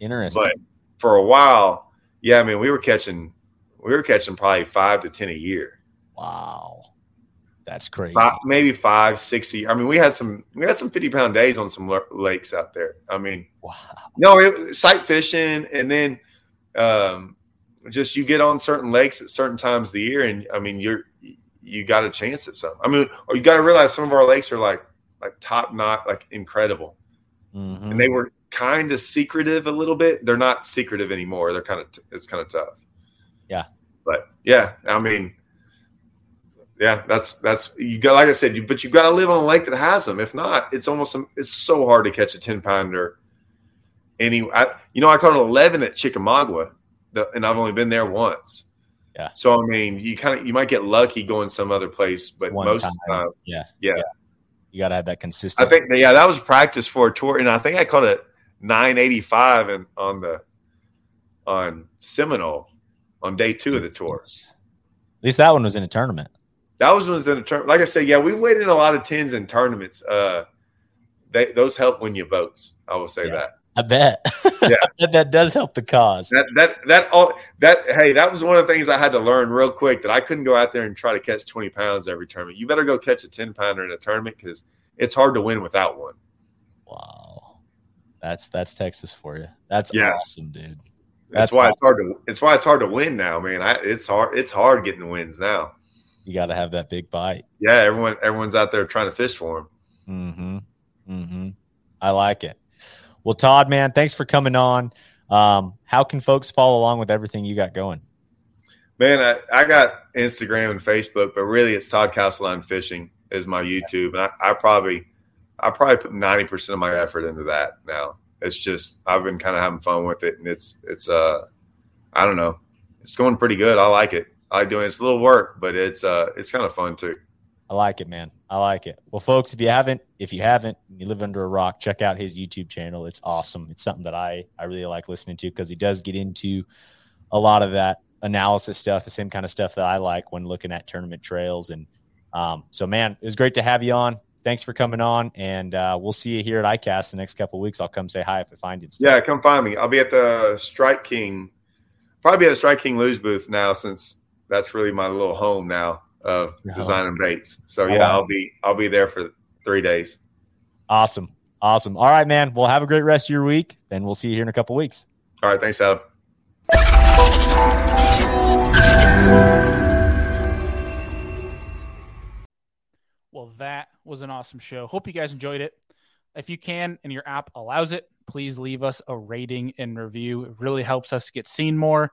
Interesting. But for a while, yeah, I mean we were catching we were catching probably five to ten a year. Wow, that's crazy. Five, maybe five, six. I mean, we had some we had some fifty pound days on some lakes out there. I mean, wow. No, it, sight fishing, and then um, just you get on certain lakes at certain times of the year, and I mean you're you got a chance at some. I mean, or you got to realize some of our lakes are like like top notch, like incredible, mm-hmm. and they were kind of secretive a little bit. They're not secretive anymore. They're kind of t- it's kind of tough. Yeah, but yeah, I mean, yeah, that's that's you got like I said, you, but you got to live on a lake that has them. If not, it's almost it's so hard to catch a ten pounder. Any, I, you know, I caught an eleven at Chickamauga, the, and I've only been there once. Yeah. So I mean, you kind of you might get lucky going some other place, but One most time. of the time, yeah, yeah, yeah. you got to have that consistent. I think yeah, that was practice for a tour, and I think I caught it 985 and on the on Seminole on day two of the tour. At least that one was in a tournament. That was was in a tournament. Like I said, yeah, we waited in a lot of tens in tournaments. Uh, they, those help win you votes. I will say yeah. that. I bet. Yeah, (laughs) that, that, does help the cause. That that that all that hey, that was one of the things I had to learn real quick that I couldn't go out there and try to catch twenty pounds every tournament. You better go catch a ten pounder in a tournament because it's hard to win without one. Wow, that's that's Texas for you. That's yeah. awesome, dude. That's, that's why awesome. it's hard to. It's why it's hard to win now, man. I, it's hard. It's hard getting wins now. You got to have that big bite. Yeah, everyone everyone's out there trying to fish for them. Mm-hmm. I like it. Well, Todd, man, thanks for coming on. Um, how can folks follow along with everything you got going? Man, I, I got Instagram and Facebook, but really it's Todd Castledine Fishing is my YouTube, and I, I probably I probably put ninety percent of my effort into that now. It's just I've been kind of having fun with it, and it's it's uh I don't know, it's going pretty good. I like it. I like doing it. It's a little work, but it's uh it's kind of fun too. I like it, man. I like it. Well, folks, if you haven't, if you haven't, you live under a rock, check out his YouTube channel. It's awesome. It's something that I I really like listening to because he does get into a lot of that analysis stuff, the same kind of stuff that I like when looking at tournament trails. And um, so, man, it was great to have you on. Thanks for coming on, and uh, we'll see you here at ICAST the next couple weeks. I'll come say hi if I find you. Yeah, come find me. I'll be at the Strike King, probably at the Strike King Lose booth now, since that's really my little home now of designing baits. So yeah, I'll be I'll be there for three days. Awesome. Awesome. All right, man. Well, have a great rest of your week, and we'll see you here in a couple weeks. All right. Thanks, Adam. Well, that was an awesome show. Hope you guys enjoyed it. If you can and your app allows it, please leave us a rating and review. It really helps us get seen more